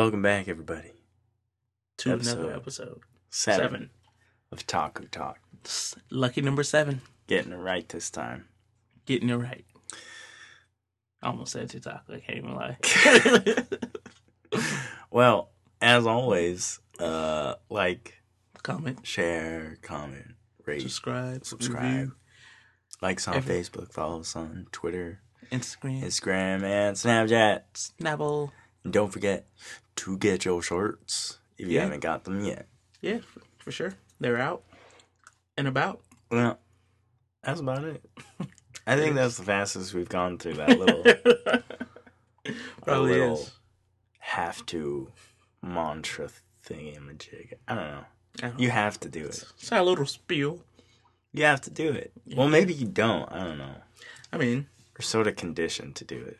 Welcome back, everybody. to Episode another episode. Seven, Seven. of Taku Talk. Lucky number seven. Getting it right this time. Getting it right. I almost said to TikTok. I can't even lie. Well, as always, uh, like, Comment, share, comment, rate, subscribe, subscribe. review, like us on Every- Facebook, follow us on Twitter, Instagram, Instagram, and Snapchat. Snapple. And don't forget to get your shirts if you Yeah. haven't got them yet. Yeah, for, sure. They're out and about. Well, that's about it. I think that's the fastest we've gone through that little, Probably little is. have to mantra thingamajig. I don't know. I don't You have to do it. It's our little spiel. You have to do it. Well, maybe you don't. I don't know. I mean, We're sort of conditioned to do it.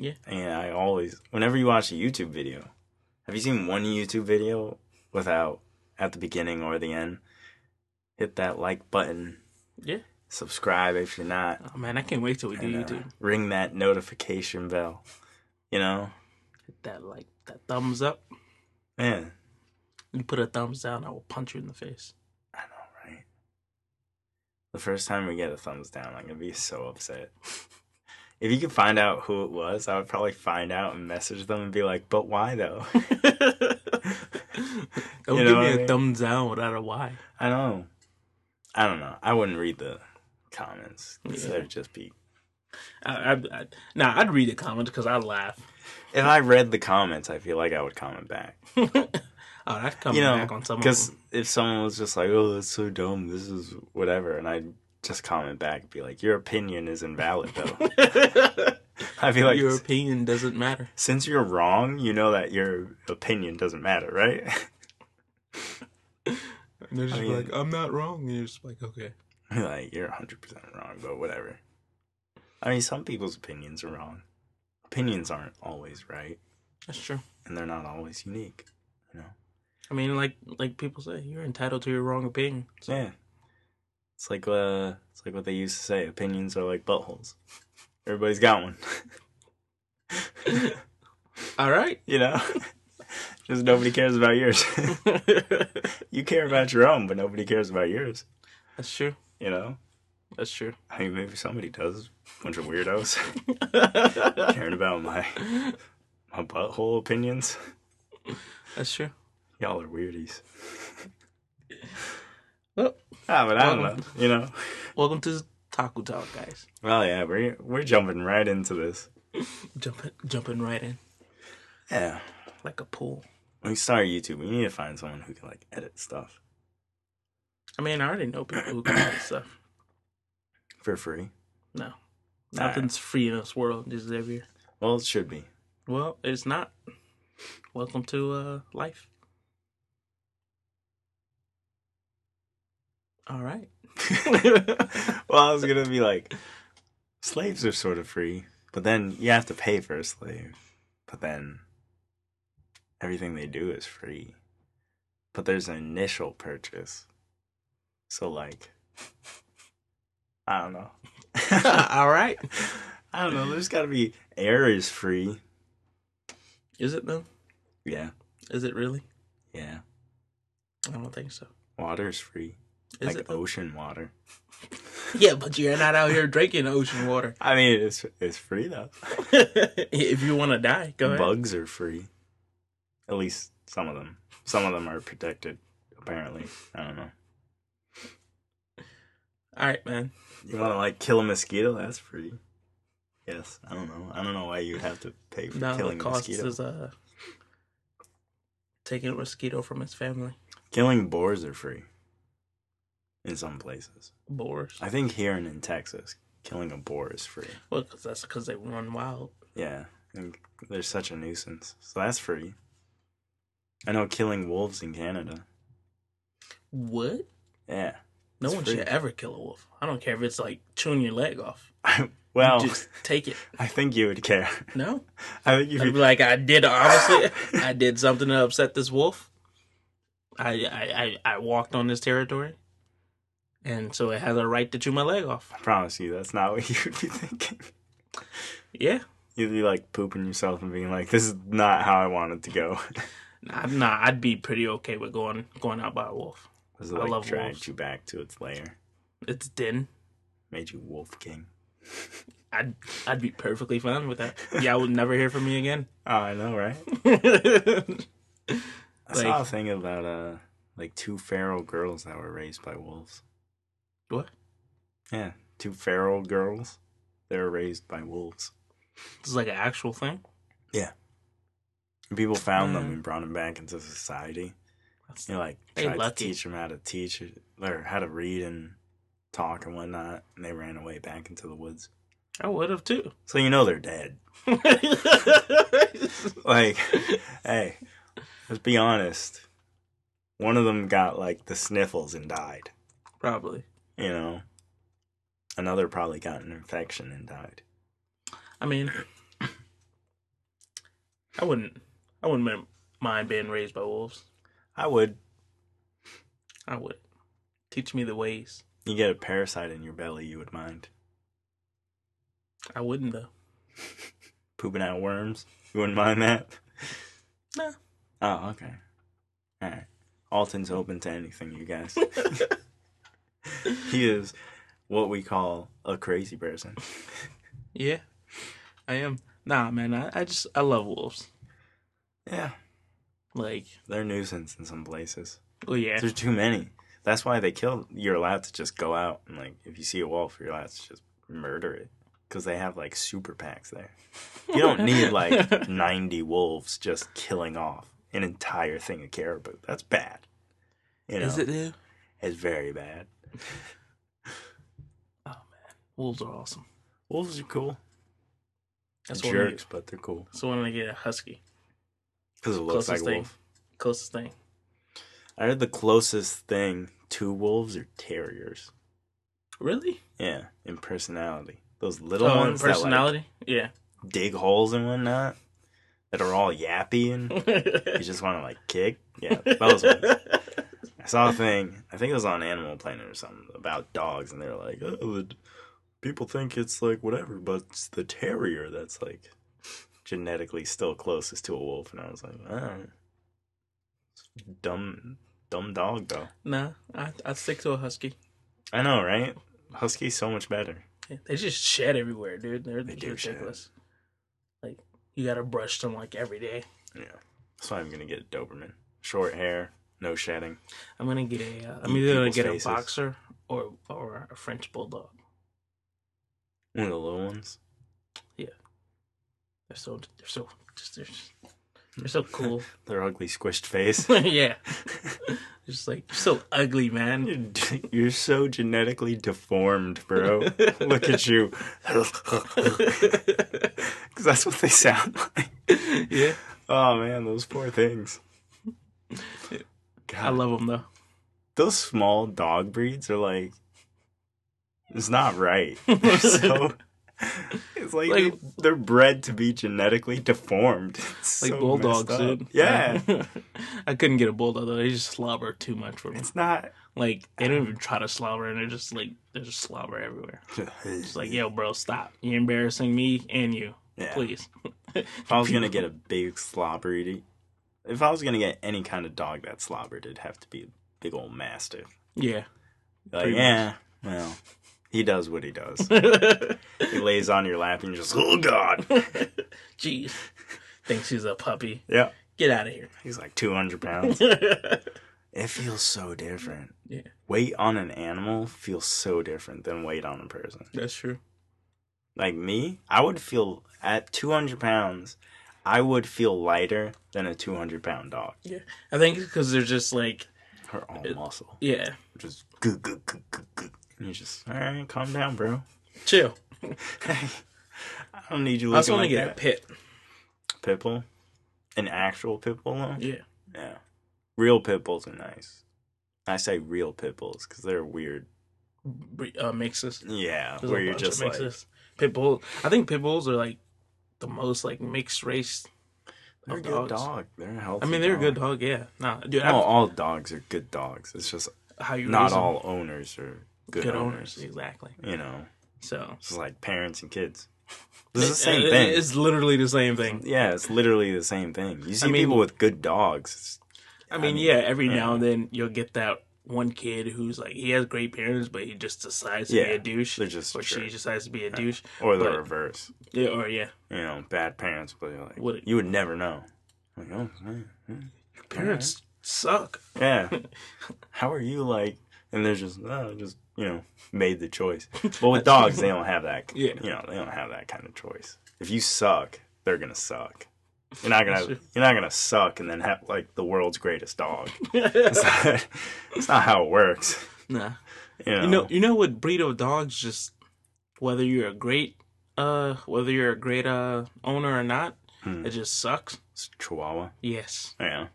Yeah. And I always, whenever you watch a YouTube video, have you seen one YouTube video without at the beginning or the end? Hit that like button. Yeah. Subscribe if you're not. oh man, I can't wait till we do and, uh, YouTube. ring that notification bell. You know? Hit that like that thumbs up. Man, You put a thumbs down, I will punch you in the face. I know, right? The first time we get a thumbs down, I'm gonna be so upset. If you could find out who it was, I would probably find out and message them and be like, "But why though?" Don't You give me I a mean? thumbs down without a why. I know. I don't know. I wouldn't read the comments. Yeah. There'd just be. I, I, I, nah, I'd read the comments because I'd laugh. If I read the comments, I feel like I would comment back. oh, that's coming you know, back on some of because if someone was just like, "Oh, that's so dumb. This is whatever," and I'd just comment back, and be like, "Your opinion is invalid, though." I feel like Your opinion doesn't matter. since you're wrong, you know that your opinion doesn't matter, right? And they're just I mean- like, I'm not wrong. And you're just like, okay. like you're 100 percent wrong, but whatever. I mean, some people's opinions are wrong. Opinions aren't always right, That's true. and they're not always unique. You know. I mean, like like people say, you're entitled to your wrong opinion. So, Yeah. It's like uh it's like what they used to say, opinions are like buttholes. Everybody's got one. All right. you know? Just nobody cares about yours. you care about your own, but nobody cares about yours. That's true. You know? That's true. I mean maybe somebody does. Bunch of weirdos caring about my my butthole opinions. That's true. Y'all are weirdies. Well, Ah, but I don't know. You know? welcome to Taco Talk, guys. Well yeah, we're we're jumping right into this. Jumping jumping right in Yeah. like a pool. We start YouTube, we need to find someone who can like edit stuff I mean, I already know people who can do this stuff. for free. No, nothing's free in this world, This is Xavier. Well, it should be. Well, it's not. Welcome to uh, life. All right. well, I was gonna be like, slaves are sort of free, but then you have to pay for a slave. But then everything they do is free. But there's an initial purchase. So like, I don't know. All right. I don't know. There's got to be air is free. Is it though? Yeah, Is it really? yeah. I don't think so. Water is free. Is like it? ocean water. Yeah, but you're not out here drinking ocean water. I mean, it's it's free though. if you want to die, go ahead. Bugs are free. At least some of them. Some of them are protected. Apparently, I don't know. All right, man. You want to like kill a mosquito? That's free. Yes, I don't know. I don't know why you would have to pay for Now the killing a mosquito. is uh taking a mosquito from its family. Killing boars are free. In some places, Boars. I think here and in Texas, killing a boar is free. Well, cause that's because they run wild. Yeah, and they're such a nuisance, so that's free. I know killing wolves in Canada. What? Yeah. No one free. should ever kill a wolf. I don't care if it's like chewing your leg off. well, Just take it. I think you would care. No. I think you would be like, I did honestly. I did something to upset this wolf. I I I, I walked on this territory, and so it has a right to chew my leg off. I promise you, that's not what you would be thinking. Yeah, You'd be like pooping yourself and being like, "This is not how I wanted to go." Nah, nah, I'd be pretty okay with going going out by a wolf. Was it I like love dragged wolves. you back to its lair, It's den. made you wolf king? I'd I'd be perfectly fine with that. Yeah, I would never hear from me again. Oh, I know, right? I saw a thing about uh like two feral girls that were raised by wolves. What? Yeah, two feral girls. They're raised by wolves. This is like an actual thing. Yeah. And people found them and brought them back into society. That's, You know, like They tried lucky. to teach them how to teach or how to read and talk and whatnot, and they ran away back into the woods. I would have too. So you know they're dead. Like, hey, let's be honest. One of them got like the sniffles and died. Probably. You know, another probably got an infection and died. I mean, I wouldn't. I wouldn't mind being raised by wolves. I would. I would. Teach me the ways. You get a parasite in your belly, you would mind I wouldn't though. pooping out worms. You wouldn't mind that. No. Oh, okay. All right. Alton's open to anything, you guys. he is what we call a crazy person. Yeah, I am. Nah, man. I, I just I love wolves. Yeah, Like, they're nuisance in some places. oh yeah, There's too many. That's why they kill. You're allowed to just go out and like, if you see a wolf, you're allowed to just murder it because they have like super packs there. You don't need like 90 wolves just killing off an entire thing of caribou. That's bad. You know, Is it? It's very bad. Oh, man, wolves are awesome. Wolves are cool. That's They're jerks, but they're cool So when I get a husky, because it looks like Closest a thing. wolf. closest thing. I heard the closest thing to wolves are terriers. Really? Yeah, in personality. Those little Oh, ones personality. yeah. that like dig holes and whatnot, that are all yappy and you just want to like kick. Yeah, those ones. I saw a thing. I think it was on Animal Planet or something about dogs, and they're like, "Oh, the, people think it's like whatever, but it's the terrier that's like genetically still closest to a wolf." And I was like, "Oh, dumb, dumb dog though." nah, I I'd stick to a husky. I know, right? Husky's so much better. Yeah, They just shed everywhere, dude. They're They do ridiculous. Like you gotta brush them like every day. Yeah, that's why I'm gonna get a Doberman. Short hair, no shedding. I'm gonna get a. Uh, I'm Eat either gonna get faces. a boxer or or a French bulldog. One of the little ones. Yeah, they're so they're so just they're, just, they're so cool. Their ugly squished face. yeah, just like you're so ugly, man. You're, you're so genetically deformed, bro. Look at you. Because that's what they sound like. yeah, Oh man, those poor things. God, I love them though. those small dog breeds are like, it's not right. They're so, it's like, Like- they're bred to be genetically deformed. It's Like so bulldogs, dude. Yeah, I couldn't get a bulldog though. They just slobber too much for me. it's not. Like they don't even try to slobber, and they're just like they're just slobber everywhere. It's like, yo, bro, stop! You're embarrassing me and you. Yeah. Please. If I was gonna get a big slobbery, if I was gonna get any kind of dog that slobbered, it'd have to be a big old mastiff. yeah. Like, Pretty yeah, well, he does what he does. he lays on your lap and you're just, oh god. Jeez. Thinks he's a puppy. Yeah, Get out of here. he's like 200 pounds. It feels so different. Yeah. Weight on an animal feels so different than weight on a person. That's true. Like me, I would feel at 200 pounds, I would feel lighter than a 200 pound dog. Yeah. I think because they're just like, Her all It- muscle. yeah, Just goo, goo, goo, goo, goo. And you're just, all right, calm down, bro. chill. Hey, I don't need you I also looking want to like get that. a pit. Pit bull? An actual pit bull, though? Yeah. Yeah. Real pit bulls are nice. I say real pit bulls because they're weird. Uh, mixes. Yeah, There's where you're just like, mixes. Pit bull. I think pit bulls are like the most like mixed race. they're a good dogs. dog. They're a healthy I mean, they're a good dog. dog. Yeah. Nah, dude. No, all dogs are good dogs. It's just how you not all owners are good, good owners. owners. Exactly. You know, So it's like parents and kids. This is the same It- thing. It's literally the same thing. yeah, it's literally the same thing. You see mean- people with good dogs. I mean, mean, yeah, every yeah. now and then you'll get that one kid who's like he has great parents, but he just decides to be a douche, they're just or she decides to be a uh, douche, or the but- reverse. yeah, or yeah, You know, bad parents, but like, Would- you would never know. Like, oh, man, man. parents suck. Yeah. How are you like? And they're just, oh, just you know, made the choice. But with dogs, they don't have that. Yeah. You know, they don't have that kind of choice. If you suck, they're gonna suck. You're not gonna, you're not gonna suck and then have like the world's greatest dog. It's not, it's not how it works. nah, You know. you know, you know what breed of dogs just whether you're a great, uh, whether you're a great uh owner or not, Hmm. it just sucks. It's Chihuahua. Yes, Yeah.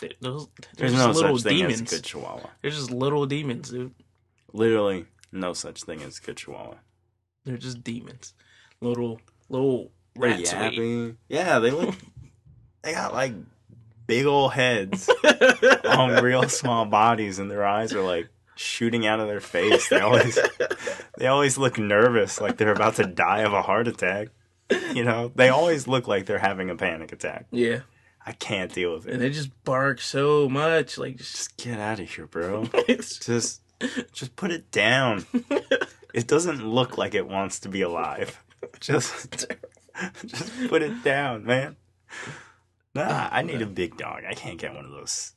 they, those There's no little such thing demons. as good Chihuahua. They're just little demons, dude. Literally, no such thing as good Chihuahua. They're just demons, little little They're rats. wait. yappy. Yeah, they look. they got like big old heads on real small bodies, and their eyes are like shooting out of their face. They always, they always look nervous, like they're about to die of a heart attack. You know, they always look like they're having a panic attack. yeah, I can't deal with it. and they just bark so much, like just. Just get out of here, bro. Just, just put it down. It doesn't look like it wants to be alive. Just, just put it down, man. Nah, I need a big dog. I can't get one of those.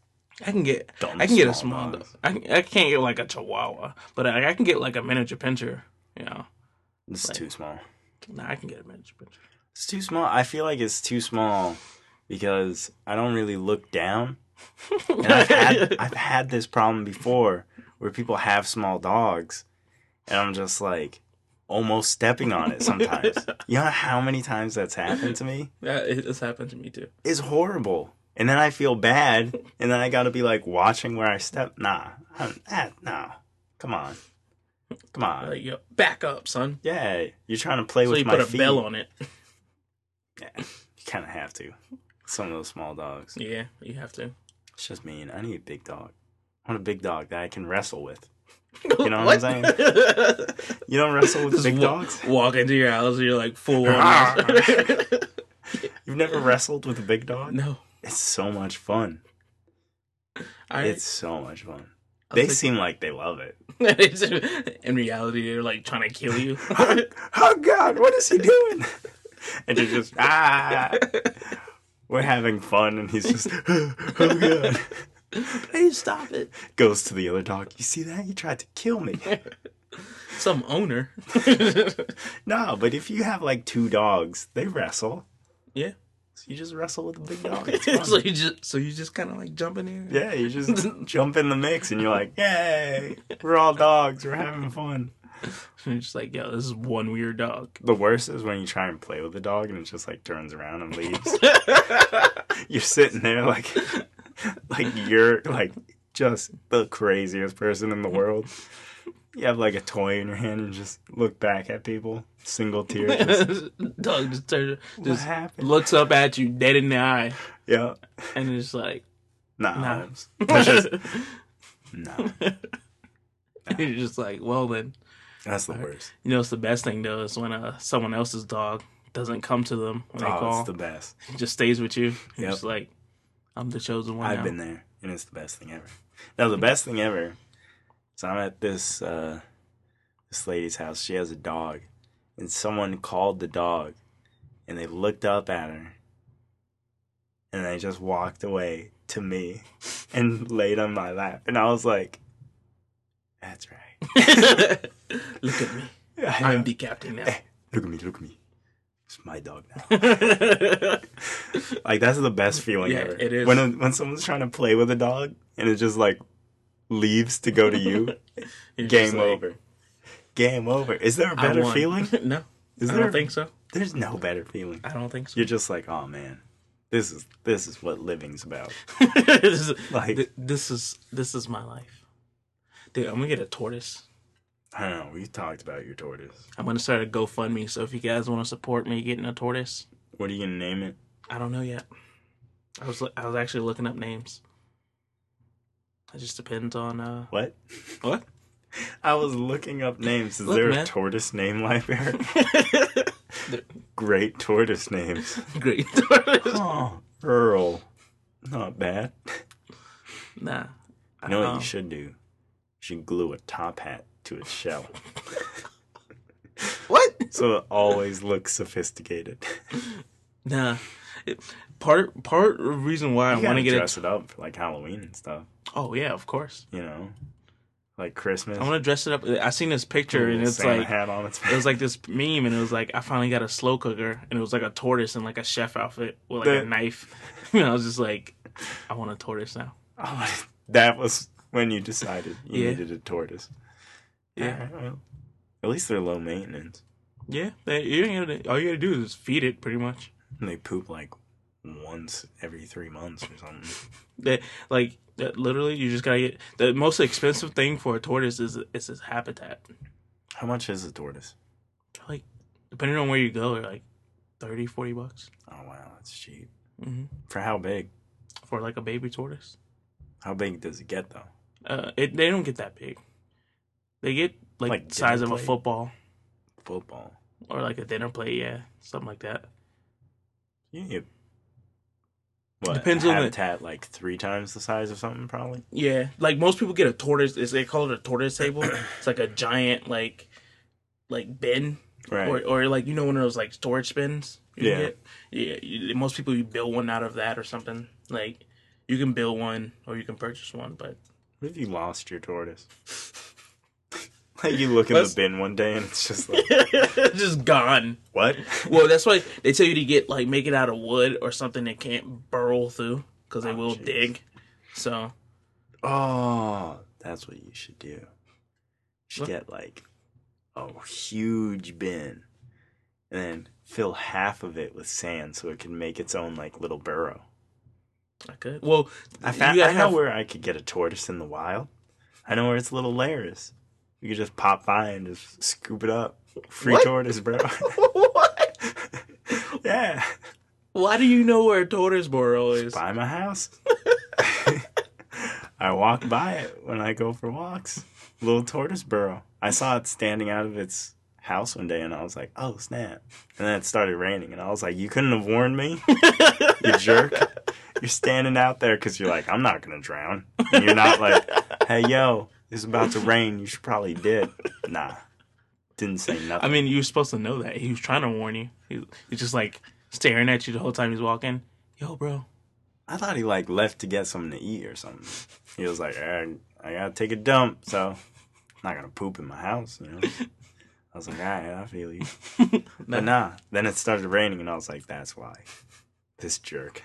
I can get Dumb I can get a small dog. I, can- I can't get like a chihuahua, but I, I can get like a miniature pinscher. You know, It's too small. nah, I can get a miniature pinscher. It's too small. I feel like it's too small because I don't really look down. And I've had I've had this problem before where people have small dogs, and I'm just like almost stepping on it sometimes. you know how many times that's happened to me? yeah, it, it's happened to me too. It's horrible. And then I feel bad, and then I gotta be like watching where I step. Nah, I'm, ah, no, come on, come on. Back up, son. yeah, you're trying to play So with you my put a feet. bell on it. Yeah, you kind of have to. Some of those small dogs. Yeah, you have to. It's just mean. I need a big dog. I want a big dog that I can wrestle with. You know what I'm saying? You don't wrestle with Just big wa- dogs? Walk into your house, and you're like full on. You've never wrestled with a big dog? no, It's so much fun. I. It's so much fun. I They seem like they love it. in reality, they're like trying to kill you. oh God, what is he doing? And you're just ah. We're having fun, and he's just oh God. Please stop it. Goes to the other dog. You see that? He tried to kill me. Some owner. No, but if you have like two dogs, they wrestle. yeah. So you just wrestle with the big dog. So you just so you just kind of like jump in here. yeah, you just jump in the mix, and you're like, "Yay! We're all dogs. We're having fun." And you're just like, yo, this is one weird dog. The worst is when you try and play with the dog, and it just like turns around and leaves. you're sitting there like, like you're like just the craziest person in the world. You have like a toy in your hand and just look back at people, single tear. Just, dog just turns, just looks up at you dead in the eye, Yeah. and it's like, Nah. nah. That's just, no. And you're just like, well then, That's the worst. you know, it's the best thing though is when uh someone else's dog doesn't come to them when they Oh, call, it's the best. it just stays with you. Yep. just like, I'm the chosen one. I've now. been there, and it's the best thing ever. Now, the best thing ever. So I'm at this uh, this lady's house. She has a dog, and someone called the dog, and they looked up at her, and they just walked away to me, and laid on my lap, and I was like, "That's right." Look at me. I I'm know. the captain now. look at me, look at me. It's my dog now. Like that's the best feeling Yeah, ever. it is. when when someone's trying to play with a dog and it just like leaves to go to you. Game like, over. Game over. Is there a better feeling? no, Is I there? don't think so. There's no better feeling. I don't think so. You're just like, oh man, this is this is what living's about. this, is, Like- th- this is this is my life, dude. I'm gonna get a tortoise. I don't know. We talked about your tortoise. I'm gonna start a GoFundMe. So if you guys want to support me getting a tortoise, What are you gonna name it? I don't know yet. I was I was actually looking up names. It just depends on uh What? what. I was looking up names. Is Look, there man. a tortoise name library? Great tortoise names. Great tortoise. Oh, Earl. Not bad. Nah. You know what Um, you should do? You should glue a top hat to its shell. What? so it always looks sophisticated. Nah. It, part part reason why I want to get dress it. it up for like Halloween and stuff. Oh yeah, of course. You know, like Christmas. I want to dress it up. I seen this picture and it's Santa like hat on its it was like this meme and it was like I finally got a slow cooker and it was like a tortoise in like a chef outfit with like a The- knife. and I was just like, I want a tortoise now. Oh, that was when you decided you Yeah. needed a tortoise. Yeah. At least they're low maintenance. Yeah, they, you gotta, all you gotta do is feed it pretty much. And they poop like once every three months or something. They, like that literally, you just gotta get the most expensive thing for a tortoise is is its habitat. How much is a tortoise? Like depending on where you go, like 30, 40 bucks Oh wow, that's cheap. hmm For how big? for like a baby tortoise. How big does it get though? Uh, it they don't get that big. They get like, Like size of a football Football. or like a dinner plate, yeah, something like that. You need what? Depends on the- habitat like three times the size of something probably. Yeah, like most people get a tortoise. Is they call it a tortoise table? it's like a giant like like bin, Right. or or like you know one of those like storage bins. you Yeah. get? yeah. You, most people you build one out of that or something. Like you can build one or you can purchase one, but What if you lost your tortoise? you look in Let's- the bin one day and it's just like just gone. what? Well, that's why they tell you to get like make it out of wood or something that can't burrow through because they Oh, will jeez. dig. So Oh, that's what you should do. You should What? get like a huge bin and then fill half of it with sand so it can make its own like little burrow. I could. Well, I you found I know have- where I could get a tortoise in the wild. I know where its little lair is. You could just pop by and just scoop it up. Free What? tortoise, bro. what? yeah. Why do you know where tortoise burrow is? By my house. I walk by it when I go for walks. Little tortoise burrow. I saw it standing out of its house one day and I was like, oh snap. And then it started raining and I was like, you couldn't have warned me, you jerk. You're standing out there because you're like, I'm not going to drown. And you're not like, hey, yo, it's about to rain. You should probably did. Nah. Didn't say nothing. I mean, you were supposed to know that. He was trying to warn you. He, he's just like staring at you the whole time he's walking. Yo, bro. I thought he like left to get something to eat or something. He was like, I, I gotta take a dump, so I'm not gonna poop in my house, you know. I was like, all right, I feel you. But nah, then it started raining, and I was like, that's why. This jerk.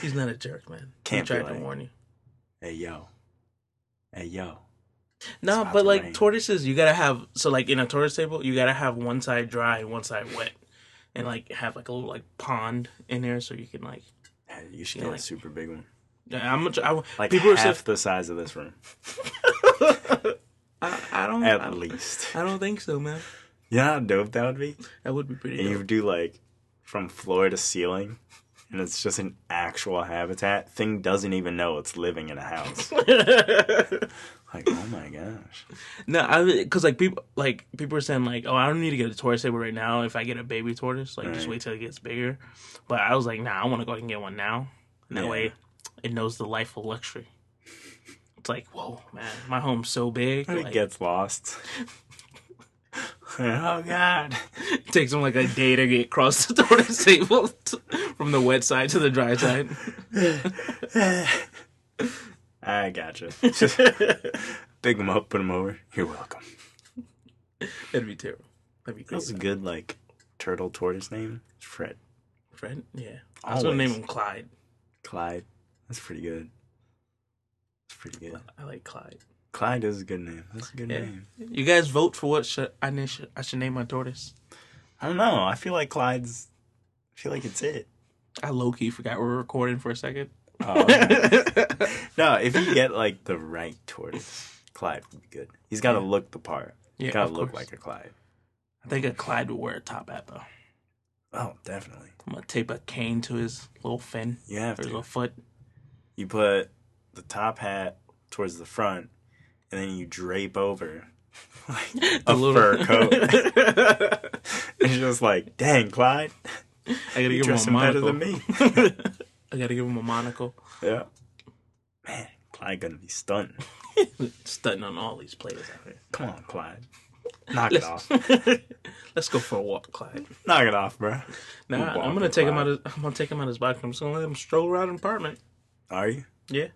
He's not a jerk, man. Can't he tried to warn you. Hey yo, hey yo. No, but like rain. tortoises, you gotta have so like in a tortoise table, you gotta have one side dry and one side wet, and like have like a little like pond in there so you can like. Hey, you should Yeah, get like- a super big one, Yeah, I'm much. I, like people are half saying, the size of this room, I, I don't. at I least. I don't think so, man. Yeah, You know how dope that would be? That would be pretty. And you Dope. would do like from floor to ceiling, and it's just an actual habitat. Thing doesn't even know it's living in a house. Like, oh my gosh. No, I because like people like people are saying like, oh, I don't need to get a tortoise table right now. If I get a baby tortoise, like just wait till it gets bigger. But I was like, nah, I want to go ahead and get one now. And that Yeah. way, it knows the life of luxury. It's like, whoa, man, my home's so big. Like, it gets lost. oh god. it takes them like a day to get across the tortoise table from the wet side to the dry side. I gotcha. Just pick him up, put him over. You're welcome. That'd be terrible. That'd be crazy. That's a good like turtle tortoise name. Fred. Fred, yeah. I was gonna name him Clyde. Clyde. That's pretty good. That's pretty good. I like Clyde. Clyde is a good name. That's a good Yeah. name. You guys vote for what should I name? Should, I should name my tortoise. I don't know. I feel like Clyde's I feel like it's it. I low key forgot we're recording for a second. Oh, um, okay. no, if you get like the right tortoise, Clyde would be good. He's got to Yeah. look the part. Yeah, He's got to look course. like a Clyde. I think a Clyde would wear a top hat though. Oh, definitely. I'm gonna tape a cane to his little fin Yeah, his little foot. You put the top hat towards the front, and then you drape over like a little- fur coat. it's just like, dang, Clyde, I gotta give him a dressing better monocle. than me. I gotta give him a monocle. yeah. Man, Clyde gonna be stunting. Stunting on all these players out here. Come on, Clyde. Knock it off. Let's go for a walk, Clyde. Knock it off, bro. Nah, We'll I'm gonna take him out. Of, I'm gonna take him out of his bike. I'm just gonna let him stroll around the apartment. Are you? Yeah.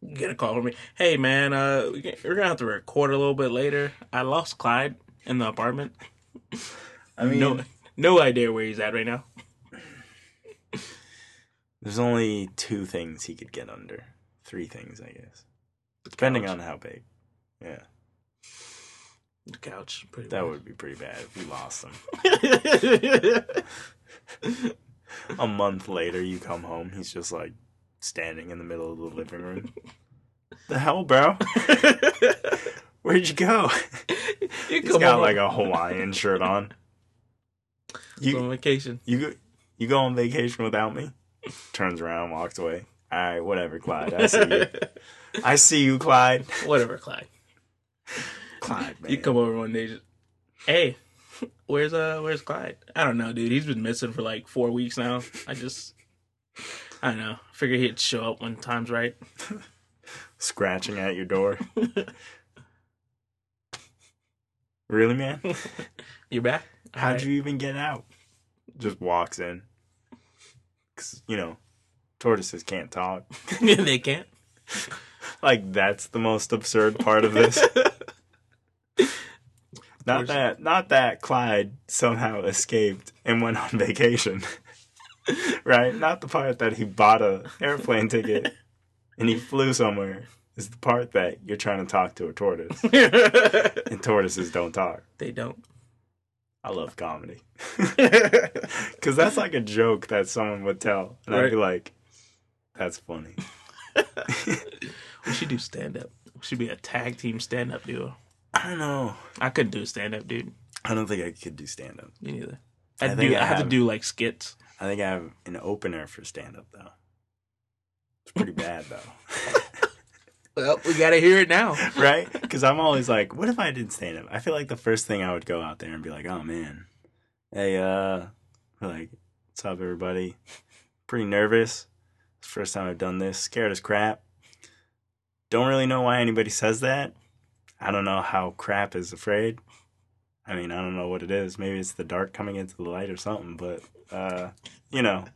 You get a call from me. Hey man, uh, we're gonna have to record a little bit later. I lost Clyde in the apartment. I mean, no, no idea where he's at right now. there's only two things he could get under. Three things, I guess. Depending on how big. Yeah, the couch. Pretty that would be pretty bad if we lost him. A month later, you come home, he's just like standing in the middle of the living room. The hell, bro? Where'd you go? you He's got on like a Hawaiian shirt on. You on vacation. you go you go on vacation without me? Turns around, walks away. All right, whatever, Clyde. I see you. I see you, Clyde. Whatever, Clyde. Clyde, man. You come over one day. Just, hey, where's uh, where's Clyde? I don't know, dude. He's been missing for like four weeks now. I just, I don't know. Figure he'd show up when time's right. scratching at your door. really, man? You back? How'd you even get out? Just walks in. Cause you know, tortoises can't talk. they can't. Like that's the most absurd part of this. Not that, not that Clyde somehow escaped and went on vacation, right? Not the part that he bought a airplane ticket and he flew somewhere. Is the part that you're trying to talk to a tortoise, and tortoises don't talk. they don't. I love comedy because that's like a joke that someone would tell, and I'd be like, "That's funny." We should do stand up. We should be a tag team stand up duo. I don't know. I couldn't do stand up, dude. I don't think I could do stand up. Me neither. I I, do. I I have to do like skits. I think I have an opener for stand up though. It's pretty bad though. Well, we gotta hear it now. right? Because I'm always like, what if I did stand up? I feel like the first thing I would go out there and be like, oh man, hey, uh, like, what's up, everybody? Pretty nervous. First time I've done this. Scared as crap. Don't really know why anybody says that. I don't know how crap is afraid. I mean, I don't know what it is. Maybe it's the dark coming into the light or something, but, uh, you know,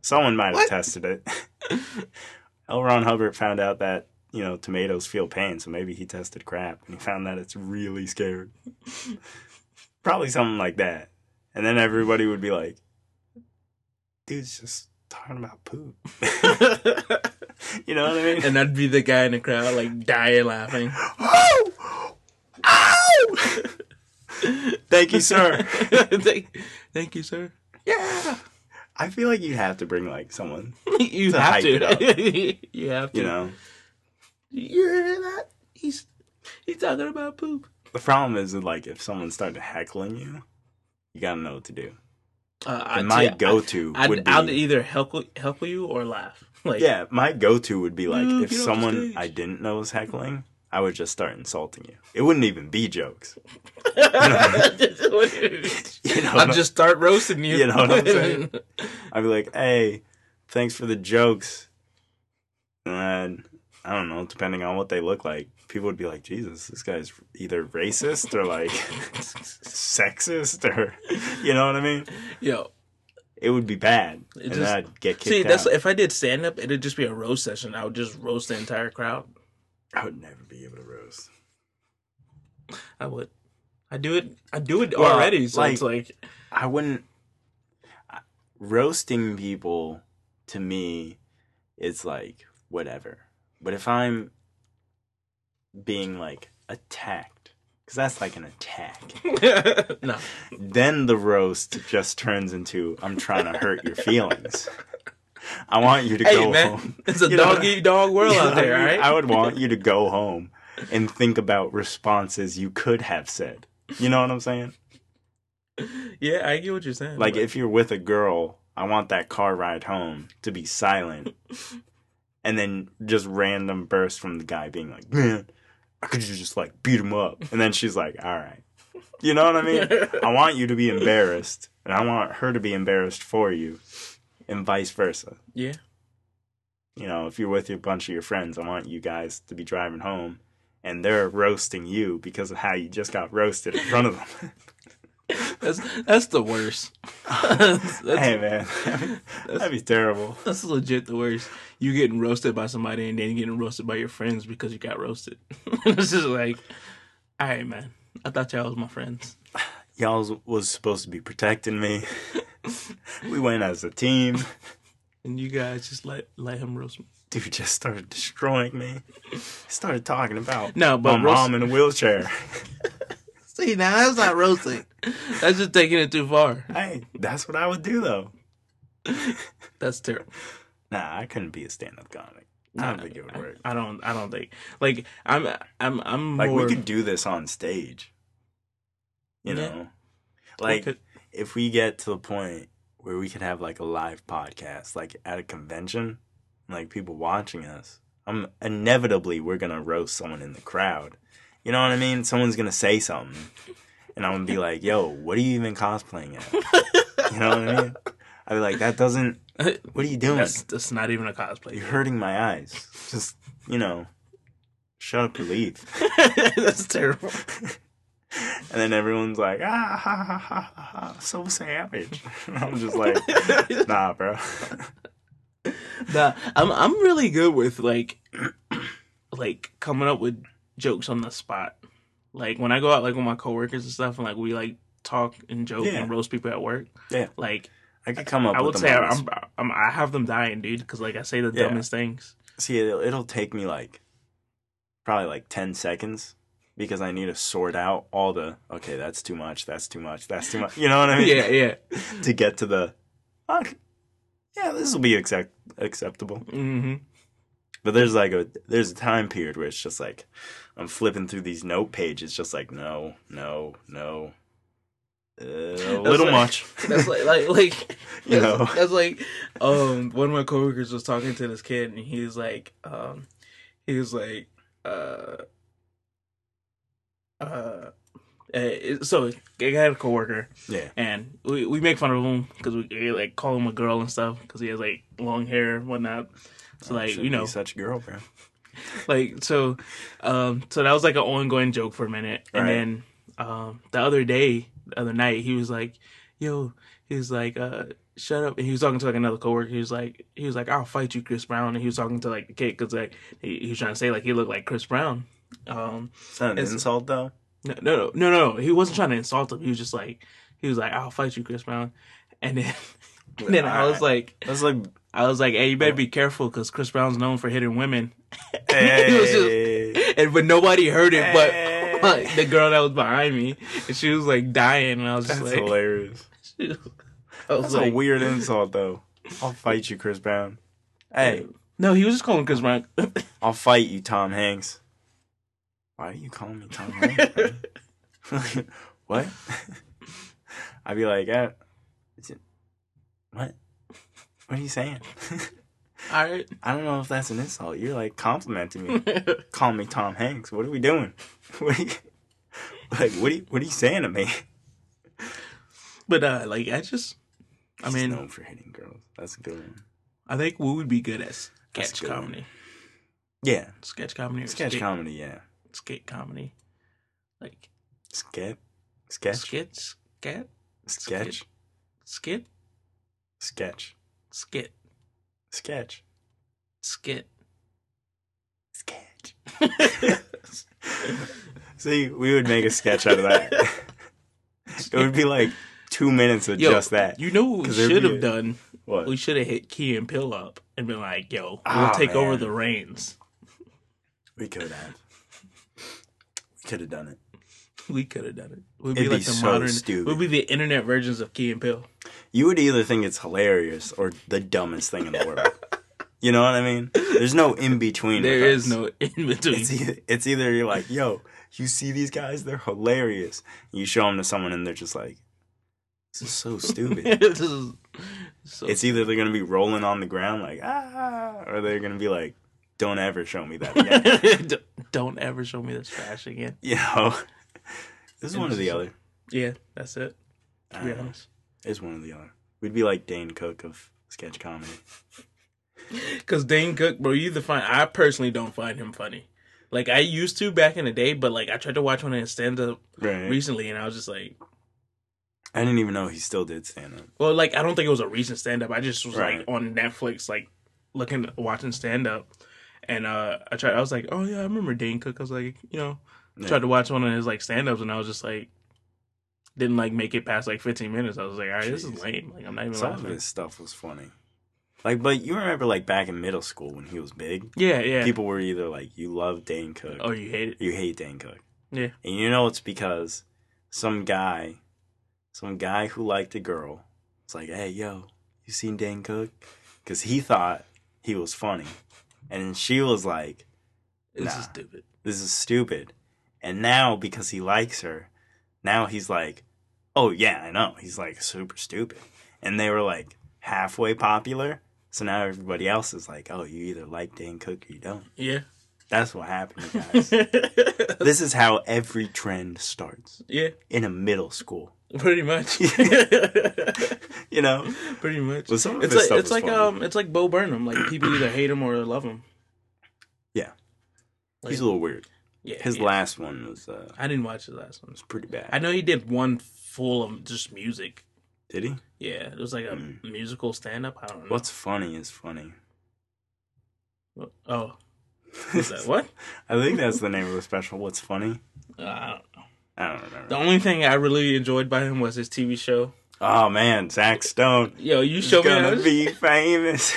someone might have tested it. L. Ron Hubbard found out that you know, tomatoes feel pain, so maybe he tested crap and he found that it's really scared. Probably something like that. And then everybody would be like, dude's just talking about poop. you know what I mean? and I'd be the guy in the crowd, like dying laughing. oh! Ow! Thank you, sir. thank, thank you, sir. Yeah. I feel like you'd have to bring like someone, you To have hype it up. to. you have to. you know. You hear that? He's he's talking about poop. The problem is that, like if someone started heckling you, you gotta know what to do. Uh, And my go-to I'd, would be I'd either help help you or laugh. Like Yeah, my go-to would be like Mm, if get off the someone. I didn't know was heckling, I would just start insulting you. It wouldn't even be jokes. You know I'll what I'm- just start roasting you. You know what I'm saying? I'd be like, "Hey, thanks for the jokes." And I don't know, depending on what they look like, people would be like, "Jesus, this guy's either racist or like sexist or you know what I mean?" Yo, It would be bad, It and just- then I'd get kicked see, that's out. if I did stand up, it'd just be a roast session. I would just roast the entire crowd. I would never be able to roast. I would. I do it. I do it Well, already. So like- it's like I wouldn't roasting people to me is like whatever. But if I'm being like attacked cuz that's like an attack. no. Then the roast just turns into I'm trying to hurt your feelings. I want you to Hey go man, home. it's a You know- dog eat dog world out there. Right. I would want you to go home and think about responses you could have said. You know what I'm saying? yeah, I get what you're saying. Like but- if you're with a girl, I want that car ride home to be silent. and then just random burst from the guy being like, "Man, I could just like beat him up. And then she's like, all right. You know what I mean? I want you to be embarrassed, and I want her to be embarrassed for you, and vice versa. Yeah. You know, if you're with a bunch of your friends, I want you guys to be driving home, and they're roasting you because of how you just got roasted in front of them. That's that's the worst. that's, that's, hey man, that'd be terrible. that's legit the worst. You getting roasted by somebody and then getting roasted by your friends because you got roasted. it's just like, all right, man. I thought y'all was my friends. Y'all was- was supposed to be protecting me. we went as a team. And you guys just let let him roast me. Dude just started destroying me. Started talking about No, but my roast- mom in a wheelchair. See, now that's not roasting. That's just taking it too far. hey, that's what I would do though. That's terrible. Nah, I couldn't be a stand-up comic. I don't think it would work. I don't. I don't think. Like I'm. I'm. I'm Like more. we could do this on stage. You Yeah. know, like could- if we get to the point where we could have like a live podcast, like at a convention, like people watching us, I'm inevitably we're gonna roast someone in the crowd. You know what I mean? Someone's gonna say something, and I'm gonna be like, "Yo, what are you even cosplaying at?" You know what I mean? I'd be like, "That doesn't. What are you doing? That's, that's not even a cosplay. You're hurting my eyes. Just you know, shut up or leave." that's terrible. And then everyone's like, ah, ha, ha, ha, ha, so savage. I'm just like, nah, bro. Nah, I'm. I'm really good with like, like coming up with jokes on the spot. Like when I go out like with my coworkers and stuff, and like we like talk and joke Yeah. and roast people at work. Yeah. Like I could come up I would say I'm, I'm, I have them dying, dude, because like I say the Yeah. dumbest things. See, it'll, it'll take me like probably like 10 seconds because I need to sort out all the, okay, that's too much, that's too much, that's too much. You know what I mean? yeah, yeah. to get to the, oh, yeah, this will be accept- acceptable. hmm But there's like a, there's a time period where it's just like, I'm flipping through these note pages, just like, no, no, no. Uh, a little like- much. That's like like like You know. that's like um one of my coworkers was talking to this kid and he was like um he was like uh uh uh, so I had a coworker Yeah. and we, we make fun of him because we, like call him a girl and stuff because he has like long hair and whatnot. So like you know such a girl, bro. like so um so that was like an ongoing joke for a minute and Right. then um the other day the other night he was like yo he was like uh shut up and he was talking to like another coworker he was like he was like i'll fight you chris brown and he was talking to like the kid because like he, he was trying to say like he looked like chris brown um Is that an insult though? no no no no no he wasn't trying to insult him he was just like he was like i'll fight you chris brown and then and then i was like That's like, i was like hey you better be careful because chris brown's known for hitting women hey, He was just- and but nobody heard it but Hey. like, the girl that was behind me and she was like dying and i was just that's like hilarious. I was That's like a weird insult though. I'll fight you, Chris Brown. Hey, no he was just calling chris brown I'll fight you, Tom Hanks. Why are you calling me Tom Hanks? what? I'd be like, uh, is it, what? What are you saying? all right I don't know if that's an insult. You're like complimenting me. Call me Tom Hanks. What are we doing? What are you, like, what are you, what are you saying to me? but uh like i just i He's mean known for hitting girls. That's a good one. i think we would be good at sketch good one. comedy Yeah, sketch comedy or sketch skit, comedy. Yeah, skit comedy like sketch, sketch, skits scat sketch, skit sketch, skit sketch, skit sketch. See, we would make a sketch out of that. it would be like two minutes of Yo, just that. You know what we should have done? What? We should have hit Key and Peele up and been like, "Yo, we'll Ah, take over the reins." We could have. Could have done it. We could have done it. We'd It'd be like be the so modern. stupid. We'd be the internet versions of Key and Peele. You would either think it's hilarious or the dumbest thing in the world. You know what I mean? There's no in between. There is us. no in between. It's either, it's either you're like, yo, you see these guys? They're hilarious. You show them to someone and they're just like, this is so stupid. Is so it's either they're gonna be rolling on the ground like ah, or they're gonna be like, don't ever show me that again. Don't ever show me this trash again. Know, this is one or the other. Yeah, that's it. To be honest, It's one or the other. We'd be like Dane Cook of sketch comedy. because Dane Cook, bro, you either find I personally don't find him funny. Like I used to back in the day, but like I tried to watch one of his stand up Right. recently, and I was just like, I didn't even know he still did stand up. well, like I don't think it was a recent stand up. I just was Right. like on Netflix, like looking watching stand up, and uh I tried. I was like, oh yeah, I remember Dane Cook. I was like, you know, Yeah. tried to watch one of his like stand ups, and I was just like. Didn't like make it past like 15 minutes. I was like, all right, this is lame. Like, I'm not even Some of his stuff was funny. Like, but you remember, like back in middle school when he was big, Yeah, yeah. people were either like, "You love Dane Cook," oh, you hate it? you hate Dane Cook. Yeah. And you know it's because some guy, some guy who liked a girl, was like, "Hey, yo, you seen Dane Cook?" Because he thought he was funny, and she was like, This is stupid. "This is stupid." And now because he likes her, now he's like, "Oh yeah, I know." He's like super stupid, and they were like halfway popular. So now everybody else is like, "Oh, you either like Dane Cook or you don't." Yeah. That's what happened, guys. this is how every trend starts yeah, in a middle school. pretty much. You know, pretty much. Well, some of it's like it's like funny. um it's like Bo Burnham. Like people either hate him or love him. Yeah. Like, he's a little weird. yeah, His yeah. last one was uh, I didn't watch the last one. was pretty bad. I know he did one full of just music. Did he? Yeah, it was like a Mm. musical stand up. I don't know. What's funny is funny. oh that what? I think that's the name of the special. What's funny? Uh, I don't know. I don't remember. The only thing I really enjoyed by him was his TV show. Oh man, Zach Stone. Yo, you showed me gonna be famous.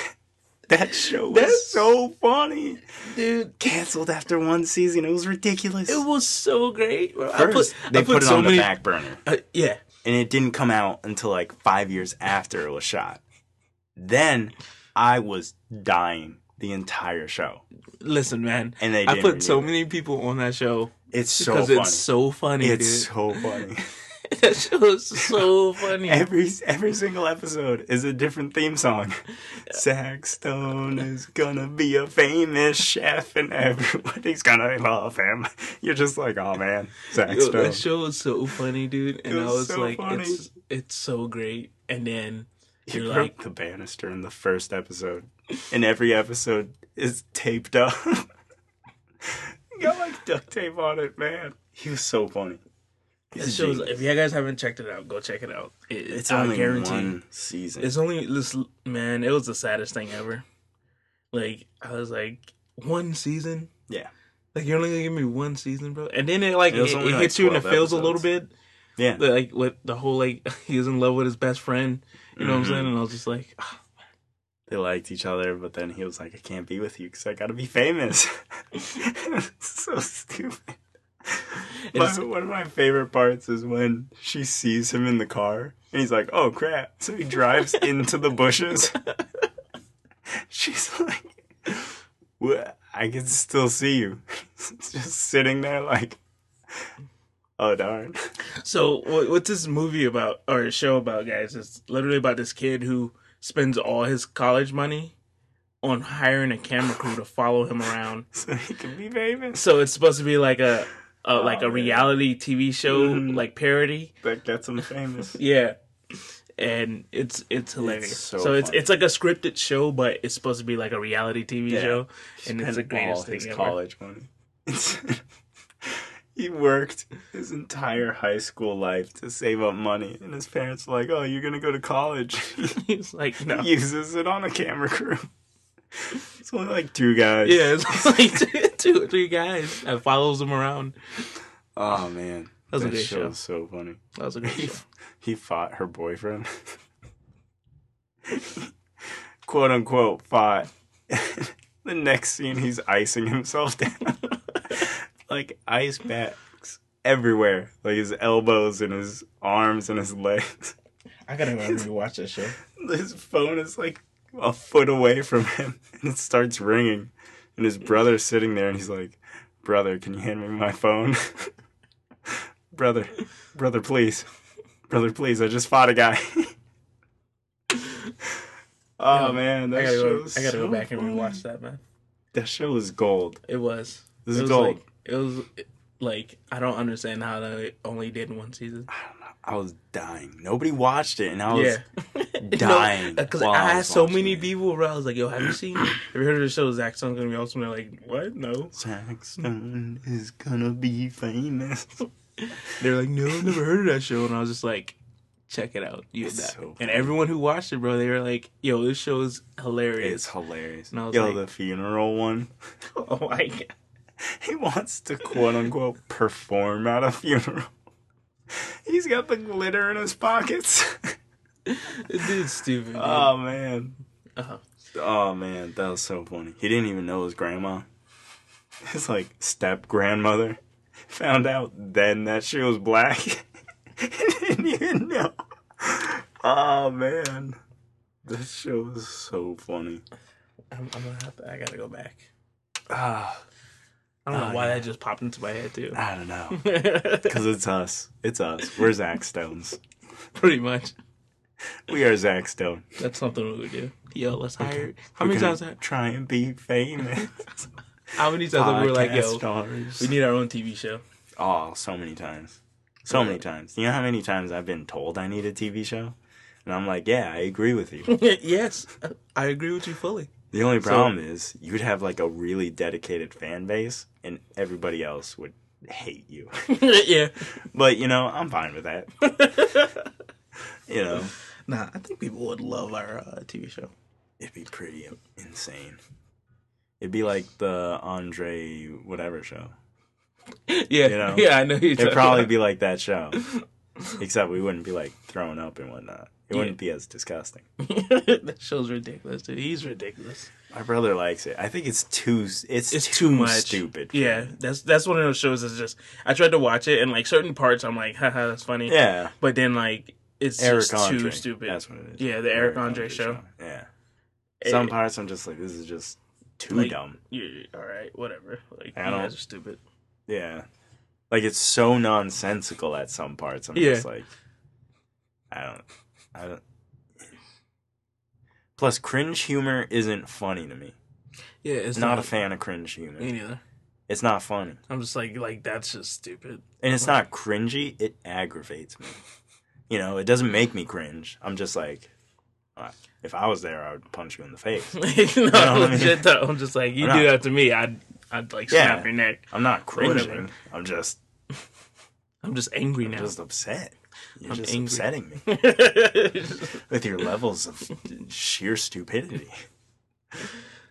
That show was That's- so funny. dude. Canceled after one season. It was ridiculous. It was so great. First, put, they I put, it so on many, the back burner. Uh, yeah, and it didn't come out until like five years after it was shot. Then I was dying the entire show, listen, man. and they I put so it. many people on that show It's so because funny. it's so funny, It's dude. so funny. that show is so funny. every every single episode is a different theme song. Zach Stone is gonna be a famous chef, and everybody's gonna love him. You're just like, oh man, Zach Yo, Stone. that show is so funny, dude. And It I was was so like, funny. it's it's so great. And then you're broke like, the banister in the first episode, and every episode is taped up. he got like duct tape on it, man. He was so funny. He's show's, if you guys haven't checked it out, go check it out. It, it's I only guarantee one season. It's only this man. It was the saddest thing ever. Like I was like one season. Yeah. Like you're only gonna give me one season, bro. And then it like It it, it like, hits you and it 12 feels a little bit. yeah, Like with the whole like he was in love with his best friend. You know what I'm Mhm. saying? And I was just like, ah, they liked each other, but then he was like, "I can't be with you because I gotta be famous." so stupid. One of my favorite parts is when she sees him in the car and he's like, "Oh crap!" So he drives into the bushes. She's like, "What? I can still see you." Just sitting there like, "Oh darn!" So what's this movie about or show about, guys? It's literally about this kid who spends all his college money on hiring a camera crew to follow him around. So he can be famous. So it's supposed to be like a, a like a Oh, man. reality TV show Mhm. like parody. That gets him famous. Yeah. And it's it's hilarious. so so it's it's like a scripted show, but it's supposed to be like a reality TV Yeah. show, and it's the greatest all thing his ever. college money. he worked his entire high school life to save up money, and his parents were like, "Oh, you're gonna go to college." He's like, no, he uses it on a camera crew. It's only like two guys. yeah, it's like two, two or three guys that follows him around. Oh man, That was a that great show show. was so funny. That was a great He, show. he fought her boyfriend, quote unquote fought. the next scene, he's icing himself down, like ice packs everywhere, like his elbows and his arms and his legs. I gotta go rewatch that show. His phone is like a foot away from him, and it starts ringing. And his brother's sitting there, and he's like, "Brother, can you hand me my phone?" brother, brother, please, brother, please. I just fought a guy. oh Yeah, man, I that gotta show go. I gotta go so back and funny. rewatch that, man. That show was gold. It was. This it is was gold. like it was like I don't understand how they only did one season. I don't know. I was dying. Nobody watched it, and I was yeah, dying Because while I I had so many it. people around. I was like, "Yo, have you seen? have you heard of the show Zach Stone's gonna be awesome?" They're like, "What? No." Saxon is gonna be famous. They're like, "No, I've never heard of that show." And I was just like, "Check it out, you It's that." so and everyone who watched it, bro, they were like, "Yo, this show is hilarious." It's hilarious. And I was Yo, like- the funeral one. oh my god. He wants to quote unquote perform at a funeral. He's got the glitter in his pockets. Dude's stupid. dude. oh man. Uh-huh. Oh man, that was so funny. He didn't even know his grandma. His like step grandmother found out then that she was black. he didn't even know. Oh man. This show is so funny. I'm, I'm gonna have to. I gotta go back. Ah, I don't know Oh, why yeah. that just popped into my head too. I don't know. Because it's us. It's us. We're Zach Stones. Pretty much. We are Zach Stone. That's something we would do. Yo, let's hire. How We're many times? Try and be famous. How many times have we were like, Podcast yo, stars. we need our own TV show? Oh, so many times. So many times. You know how many times I've been told I need a TV show? And I'm like, yeah, I agree with you. yes, I agree with you fully. The only So- problem is you'd have like a really dedicated fan base and everybody else would hate you. yeah. but, you know, I'm fine with that. You know, Nah, I think people would love our uh, TV show. it'd be pretty insane. It'd be like the Andre whatever show. Yeah, You know? yeah, I know. You're It'd probably be like that show. Except we wouldn't be like throwing up and whatnot. It Yeah. wouldn't be as disgusting. that show's ridiculous, dude. He's ridiculous. My brother likes it. I think it's too. It's, It's too, too much. stupid. Yeah, me. that's that's one of those shows that's just. I tried to watch it and like certain parts, I'm like, haha, that's funny. yeah. But then like it's Eric just Andre. too stupid. That's what it is. Yeah, the Eric Andre show. Yeah. Eh, Some parts I'm just like, this is just too Like- dumb. Yeah, all right, whatever. Like I you don't- guys are stupid. Yeah. Like it's so nonsensical at some parts. I'm Yeah. just like, I don't. I don't. Plus, cringe humor isn't funny to me. Yeah, it's not not a fan of cringe humor. Me neither. It's not funny. I'm just like like that's just stupid. And it's not cringy, it aggravates me. You know, it doesn't make me cringe. I'm just like, uh, if I was there, I would punch you in the face. no, know what I mean? legit though. I'm just like you I'm do not- that to me, I'd I'd like Yeah. snap your neck. I'm not cringing. I'm just, I'm just angry I'm now. just upset. You're I'm just angry. upsetting me with your levels of sheer stupidity.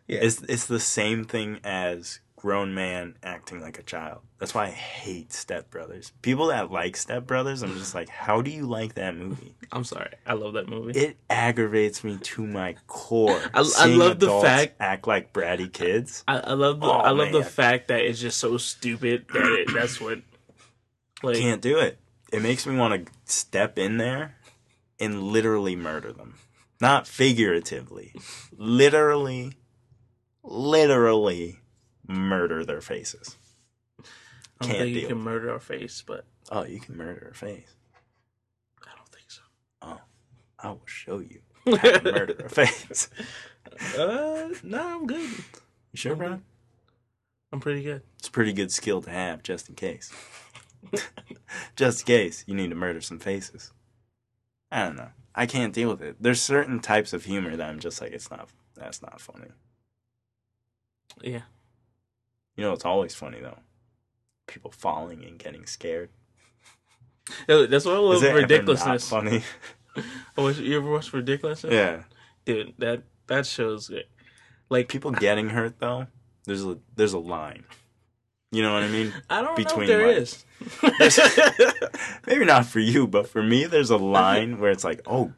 Yeah. It's it's the same thing as grown man acting like a child. That's why I hate Step Brothers. People that like Step Brothers, I'm just like, how do you like that movie? I'm sorry. I love that movie. It aggravates me to my core. I- I love the fact- act like bratty kids. I, I love the Oh, I love the fact that it's just so stupid that it, that's what like Can't do it. It makes me want to step in there and literally murder them. Not figuratively. Literally, literally murder their faces. I don't can't think you can murder our face, but Oh, you can murder a face. I don't think so. Oh, I will show you how to murder a face. Uh, no, I'm good. You sure, bro? I'm pretty good. It's a pretty good skill to have, just in case. Just in case you need to murder some faces. I don't know. I can't deal with it. There's certain types of humor that I'm just like, it's not. That's not funny. Yeah. You know, it's always funny though. People falling and getting scared. That's what I love Is it ever not ridiculousness. funny? Oh, watch- you ever watch Ridiculousness? yeah. dude. That that shows it. Like People getting hurt though. There's a there's a line. You know what I mean? I don't between, know if there is. Maybe not for you, but for me, there's a line where it's like, oh,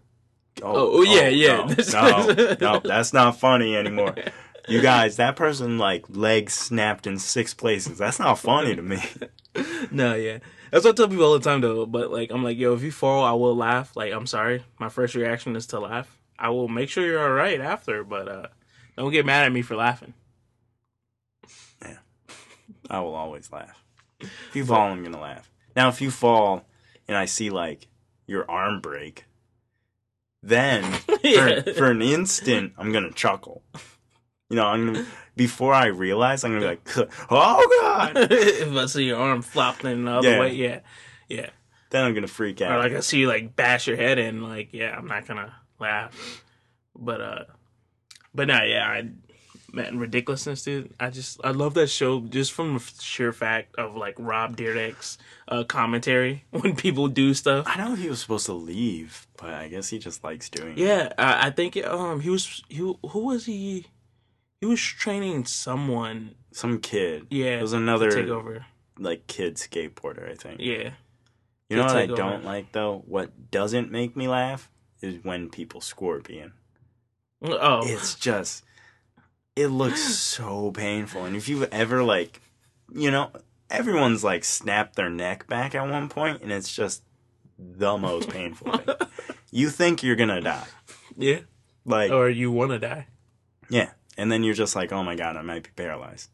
Oh, oh, yeah, yeah. No, no, no, that's not funny anymore. You guys, that person like legs snapped in six places. That's not funny to me. no, yeah. That's what I tell people all the time though. But like, I'm like, yo, if you fall, I will laugh. Like, I'm sorry. My first reaction is to laugh. I will make sure you're all right after, but uh, don't get mad at me for laughing. I will always laugh. If you fall, I'm gonna laugh. Now, if you fall and I see like your arm break, then Yeah. for, for an instant, I'm gonna chuckle. You know, I'm gonna before I realize, I'm gonna be like, oh god. if I see your arm flopping the other Yeah. way, yeah, yeah. then I'm gonna freak out. Or like I see you like bash your head in, like yeah, I'm not gonna laugh. But uh, but no, yeah, I man, ridiculousness, dude. I just I love that show just from the sheer fact of like Rob Dyrdek's uh commentary when people do stuff. I don't know if he was supposed to leave, but I guess he just likes doing it. Yeah, I, I think um he was he who was he? He was training someone. Some kid. Yeah, It was another takeover. like kid skateboarder, I think. Yeah, You know what I don't over. like though? What doesn't make me laugh is when people scorpion. oh, It's just it looks so painful. And if you've ever like you know, everyone's like snapped their neck back at one point and it's just the most painful thing. You think you're gonna die. yeah. Like Or you want to die? yeah. And then you're just like, oh my god, I might be paralyzed.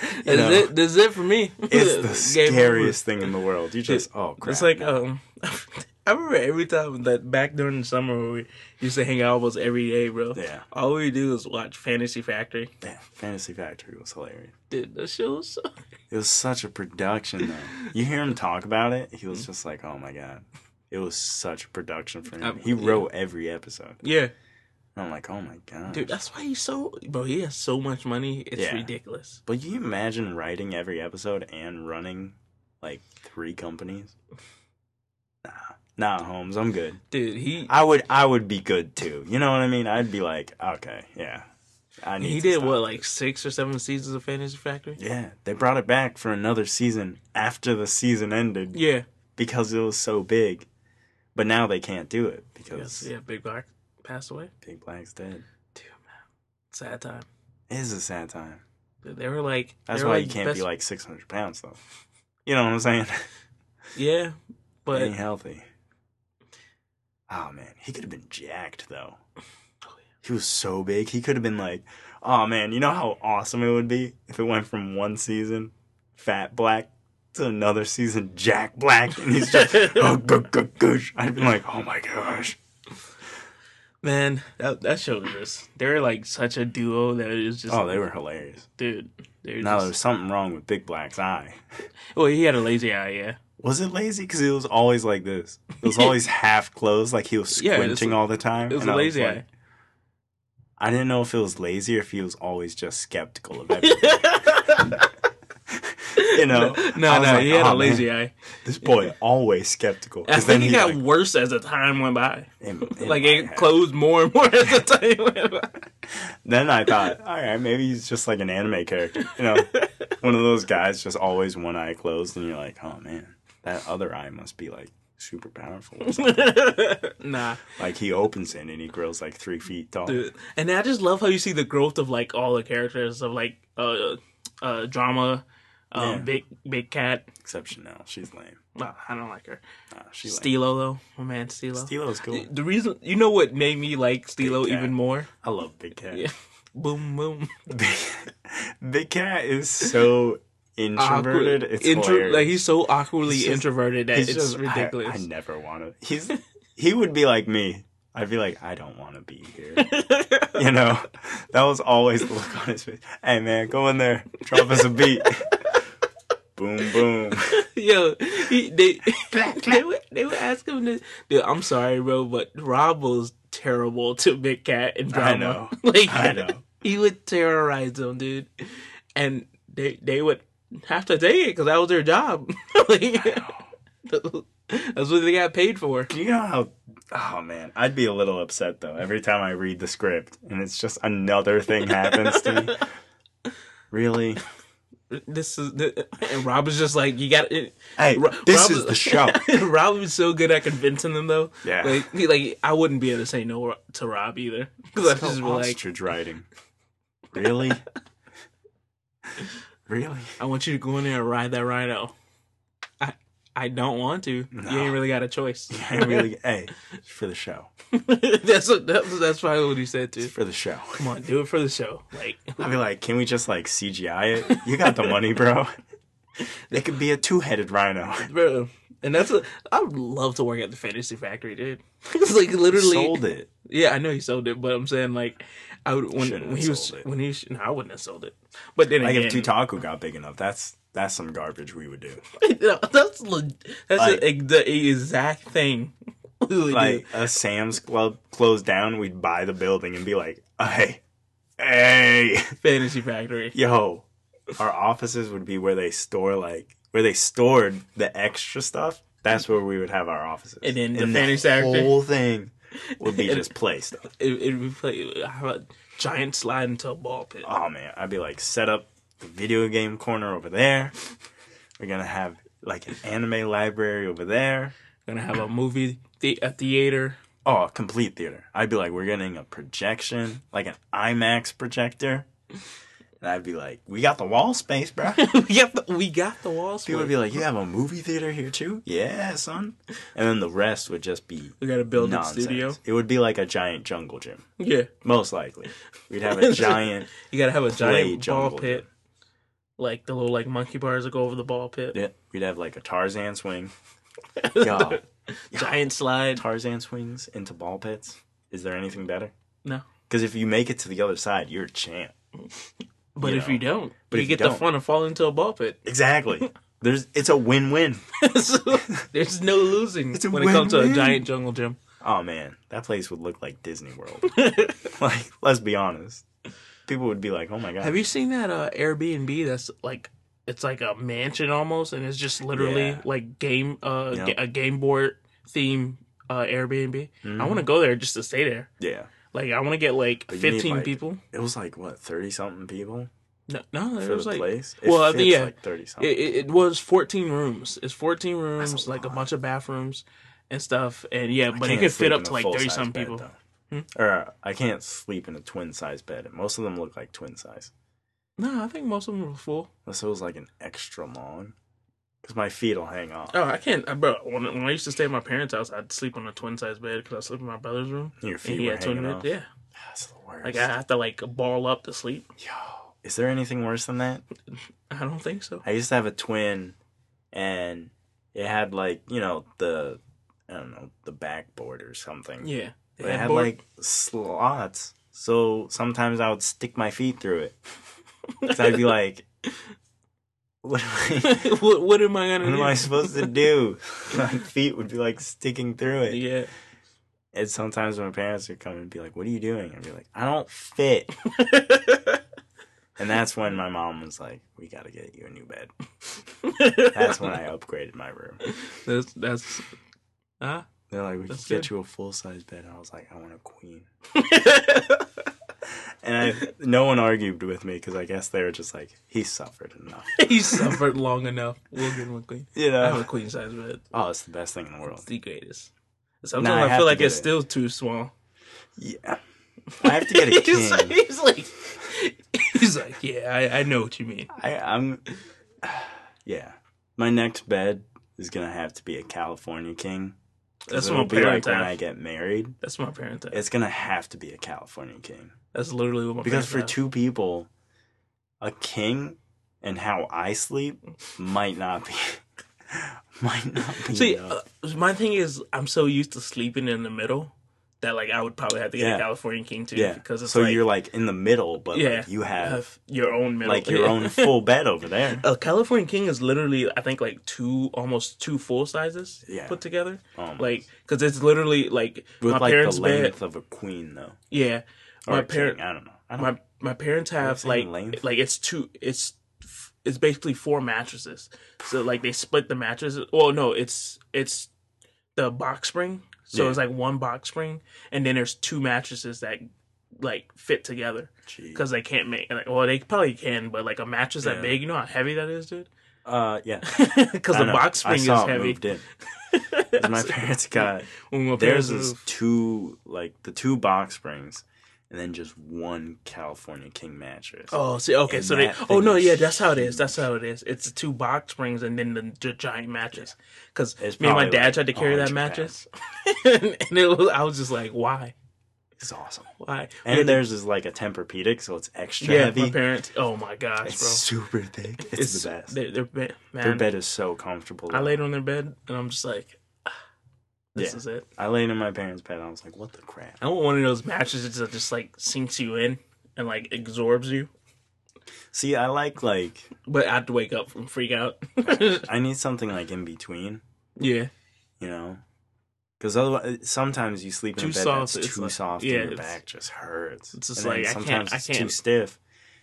You That's know? it. That's it for me. It's the Game over. scariest thing in the world. You just oh crap. It's like no. um, I remember every time that back during the summer we used to hang out almost every day, bro. Yeah. All we do is watch Fantasy Factory. Yeah, Fantasy Factory was hilarious. Dude, the show was so It was such a production, though. You hear him talk about it, he was just like, "Oh my god!" It was such a production for him. Um, he yeah. wrote every episode. yeah, And I'm like, "Oh my god!" dude. That's why he's so bro. He has so much money. It's Yeah. ridiculous. But you imagine writing every episode and running like three companies? Nah, nah, Holmes, I'm good. Dude, he I would, I would be good too. You know what I mean? I'd be like, okay, yeah. I need. he did what like six or seven seasons of Fantasy Factory. Yeah, they brought it back for another season after the season ended. Yeah, because it was so big. But now they can't do it because yes, yeah. Big Black passed away. Big Black's dead. Dude, man, sad time. It is a sad time. They were like, That's were why like you can't best- be like 600 pounds though. You know what I'm saying? yeah, But but ain't healthy. Oh man, he could have been jacked though. Oh, He was so big. He could have been like, oh man, you know how awesome it would be if it went from one season, Fat Black, to another season, Jack Black, and he's just, oh, gu- gu- gush. I'd be like, oh my gosh. man, that that show was just they were like such a duo that it was just Oh, they were hilarious. dude. They were Now just, there's something wrong with Big Black's eye. well, he had a lazy eye, yeah. Was it lazy? Because it was always like this. It was always half closed, like he was Yeah, it's- squinting all the time. It was and a I lazy like- eye. I didn't know if it was lazy or if he was always just skeptical of everything. you know? no, I was no, like, he had "Oh, a lazy man, eye. This boy always skeptical. I 'Cause think he got worse as the time went by. it- it like might it have. closed more and more as the time went by. Then I thought, all right, maybe he's just like an anime character. You know, one of those guys just always one eye closed, and you're like, oh man, that other eye must be like super powerful. nah, like he opens it and he grows like three feet tall. dude. And I just love how you see the growth of like all the characters of like uh uh drama, um Yeah. big big cat. Except Chanel, she's lame. Well, I don't like her. Nah, she. Stilo though, my man Stilo. Stilo's cool. The reason you know what made me like Stilo even more? I love Big Cat. Yeah. Boom boom. Big, Big Cat is so introverted. Awkward. It's Intro- like he's so awkwardly He's just- introverted that it's just- ridiculous. I, never want to. He's he would be like me. I'd be like, I don't want to be here. You know, that was always the look on his face. Hey man, go in there, drop us a beat. boom boom. Yo, he, they they would they would ask him to. Dude, I'm sorry, bro, but Rob was terrible to Big Cat and I drama. know. like I know. he would terrorize them, dude, and they they would have to take it because that was their job. like, that's what they got paid for. Do you know how? Oh man, I'd be a little upset though every time I read the script and it's just another thing happens to me. Really? This is and Rob was just like you got it. Hey, Ro- this Rob is the show. Rob was so good at convincing them though. Yeah. like like I wouldn't be able to say no to Rob either because I just be like, ostrich riding. Really? Really? I want you to go in there and ride that rhino. I I don't want to. No. You ain't really got a choice. I really. Hey, it's for the show. that's what, that's that's probably what he said It's too. for the show. Come on, do it for the show. Like I'd be like, can we just like CGI it? You got the money, bro. It could be a two-headed rhino. bro. And that's a, I would love to work at the Fantasy Factory, dude. it's like literally, Sold it. yeah, I know he sold it, but I'm saying like, I would when, when he was it. when he no, I wouldn't have sold it. But then Like again, if Tutaku got big enough, that's that's some garbage we would do. No, that's le- that's Like- a, the exact thing Like do. a Sam's Club closed down, we'd buy the building and be like, "Hey, hey, Fantasy Factory. yo." Our offices would be where they store like where they stored the extra stuff. That's where we would have our offices. And then the and Fantasy Factory- whole thing would be just play stuff. It it would be play have a giant slide into a ball pit. Oh man, I'd be like, set up the video game corner over there. We're gonna have like an anime library over there. We're Gonna have a movie the- a theater. Oh, a complete theater. I'd be like, we're getting a projection, like an IMAX projector. And I'd be like, we got the wall space, bro. we got the, we got the walls. People would be like, you have a movie theater here too? Yeah, son. And then the rest would just be we got to build a nonsense. studio. It would be like a giant jungle gym, Yeah, most likely. We'd have a giant. you gotta have a giant ball pit, like the little like monkey bars that go over the ball pit. Yeah, we'd have like a Tarzan swing. Yo, giant slide. Tarzan swings into ball pits. Is there anything better? No. Because if you make it to the other side, you're a champ. But you if know. you don't, But you if you get the fun of falling into a ball pit. Exactly. There's it's a win-win. so there's no losing when it comes to a giant jungle gym. Oh man, that place would look like Disney World. like, let's be honest. People would be like, "Oh my god." Have you seen that uh, Airbnb? That's like it's like a mansion almost, and it's just literally Yeah. like game uh Yep. a game board theme uh Airbnb. I Mhm. want to go there just to stay there. Yeah. Like I want to get like But you need, fifteen like, people. It was like what, 30 something people No, no, it was like place? It well, I think fits, yeah, like 30 something. it, it, was fourteen rooms. It's fourteen rooms, a like a bunch of bathrooms and stuff. And yeah, I but it could fit up to like thirty some bed, people. Hmm? Or I can't sleep in a twin size bed. and Most of them look like twin size. No, I think most of them were full. Unless it was like an extra long. Because my feet will hang off. Oh, I can't, uh, bro. When, when I used to stay at my parents' house, I'd sleep on a twin size bed because I slept in my brother's room. Your And feet he were had hanging beds. off. Yeah, That's the worst. like I have to like ball up to sleep. Yo, is there anything worse than that? I don't think so. I used to have a twin, and it had like you know the I don't know the backboard or something. Yeah, But it had Headboard? like slots, so sometimes I would stick my feet through it. So I'd be like, "What am I? what, what am I gonna What do? am I supposed to do?" my feet would be like sticking through it. Yeah. And sometimes my parents would come and be like, "What are you doing?" I'd be like, "I don't fit." And that's when my mom was like, "We got to get you a new bed." That's when I upgraded my room. that's that's ah. They're like, "We can get you a full size bed." And I was like, "I want a queen." And I, no one argued with me because I guess they were just like, "He suffered enough," he suffered long enough. We'll get him a queen. you know, I have a queen size bed. Oh, it's the best thing in the world. It's the greatest. Sometimes Nah, I I feel like it's it. still too small. Yeah, I have to get a he's, like, king. he's like, he's like, yeah, I, I know what you mean. I, I'm, yeah. My next bed is gonna have to be a California king. That's my be like when. I get married. That's my parents. have. It's gonna have to be a California king That's literally what my because for have. two people, a king and how I sleep might not be, might not be. See, uh, my thing is, I'm so used to sleeping in the middle that like I would probably have to get Yeah. a California King too. yeah, because it's so like you're like in the middle, but yeah, like you have have your own middle, like your Yeah. own full bed over there. A California King is literally, I think, like two, almost two full sizes Yeah. put together. Um, Like, because it's literally like with my like parents' the bed. length of a queen though. Yeah, Or my a king, parent, I don't know. I don't my my parents have like length? like it's two, it's it's basically four mattresses. So like they split the mattresses. Well, no, it's it's the box spring. So Yeah. it's like one box spring, and then there's two mattresses that like fit together because they can't make. Like, well, they probably can, but like a mattress Yeah. that big, you know how heavy that is, dude. Uh, yeah. Because the know. box spring is heavy. moved in. my parents got when my parents theirs is moved- two like the two box springs, and then just one California King mattress. Oh, see, okay, And so they. Oh no, yeah, that's how it is. That's how it is. It's the two box springs and then the, the giant mattress. Because It's me and my dad like tried to carry that mattress, and it was. I was just like, why, It's awesome. why? And to- theirs is like a Tempur-Pedic, so it's extra yeah, heavy. my parents. Oh my gosh, it's bro, super thick. It's, the best. Their, their bed, man. Their bed is so comfortable. I laid on their bed and I'm just like, This Yeah. is it. I laid in my parents' bed. I was like, "What the crap?" I want one of those mattresses that just like sinks you in and like absorbs you, See, I like like but I have to wake up from freak out. I need something like in between. yeah, You know, because otherwise, sometimes you sleep in Too a bed soft, that's it's too like- soft, yeah, and your back just hurts. it's just like, I can't- sometimes I it's too can't. stiff,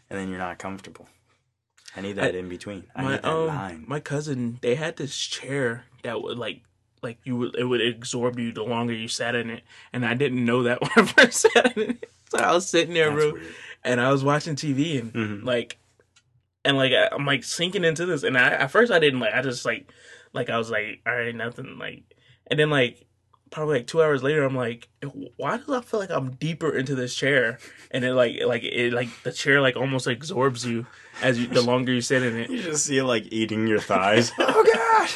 and then you're not comfortable. I need that in between. I my need that um line. my cousin they had this chair that would like like you would it would absorb you the longer you sat in it, and I didn't know that when I first sat in it. So I was sitting there, bro, and I was watching TV and Mhm. like and like I- I'm like sinking into this and I at first I didn't like I just like like I was like all right nothing like and then like probably like two hours later I'm like why does I feel like I'm deeper into this chair and it like like it like the chair like almost absorbs you as you the longer you sit in it You just see it like eating your thighs. oh god!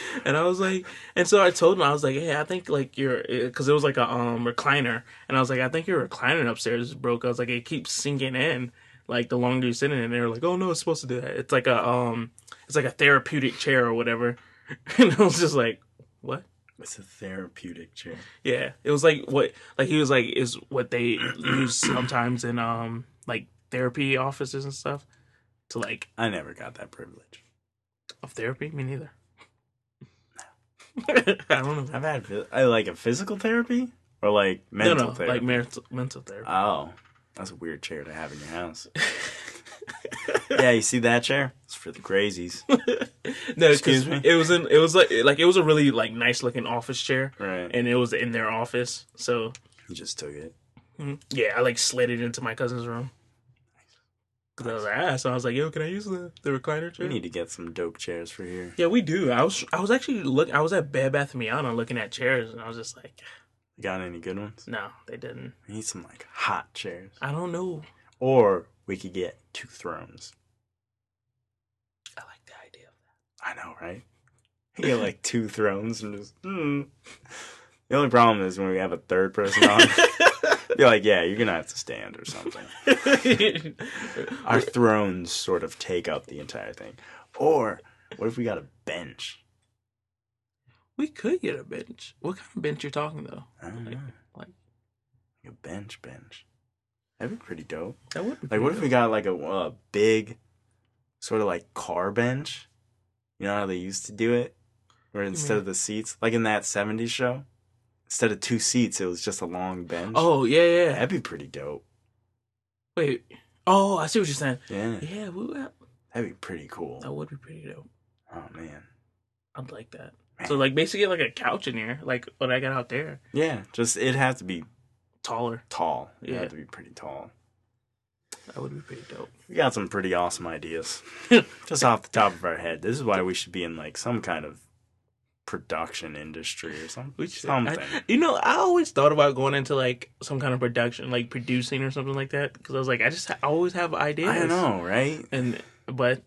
and I was like and so I told him I was like hey I think like your because it was like a um recliner. And I was like I think your recliner upstairs is broke. I was like it keeps sinking in like the longer you sit in it. And they were like oh no it's supposed to do that. It's like a um it's like a therapeutic chair or whatever. And I was just like what? It's a therapeutic chair. yeah. It was like what like he was like is what they use sometimes in um like therapy offices and stuff to like I never got that privilege. of therapy? Me neither I don't know I've had I like a physical therapy or like mental no therapy. like mental mental therapy Oh, that's a weird chair to have in your house. yeah, you see that chair? It's for the crazies, no Excuse me? it was in it was like like it was a really like nice looking office chair right? and it was in their office so You just took it. Mhm. Yeah, I like slid it into my cousin's room. Cause I was like, so I was like, yo, can I use the, the recliner chair?" We need to get some dope chairs for here. yeah, we do. I was I was actually look I was at Bed Bath and Beyond looking at chairs and I was just like, got any good ones? no, they didn't. We need some like hot chairs, I don't know. or we could get two thrones. I like the idea of that. I know, right? You get like two thrones and just. Hmm. The only problem is when we have a third person on. Be like, yeah, you're gonna have to stand or something. Our thrones sort of take up the entire thing. Or what if we got a bench? we could get a bench. What kind of bench you're talking though? I don't Like- know. like- a bench, bench. That'd be pretty dope. That would be Like, what if we got like a, a big, sort of like car bench? You know how they used to do it, where instead of the seats, like in that '70s show, instead of two seats, it was just a long bench. Oh yeah, yeah. that'd be pretty dope. Wait. Oh, I see what you're saying. Yeah, Yeah, we, that that'd be pretty cool. That would be pretty dope. Oh man, I'd like that. So like basically like a couch in here, like when I got out there, yeah, just it'd have to be taller. tall. It'd Yeah. have to be pretty tall. That would be pretty dope. We got some pretty awesome ideas, just off the top of our head. This is why we should be in like some kind of production industry or something. Something. I- you know, I always thought about going into like some kind of production, like producing or something like that, because I was like, I just I always have ideas. I know, right? and but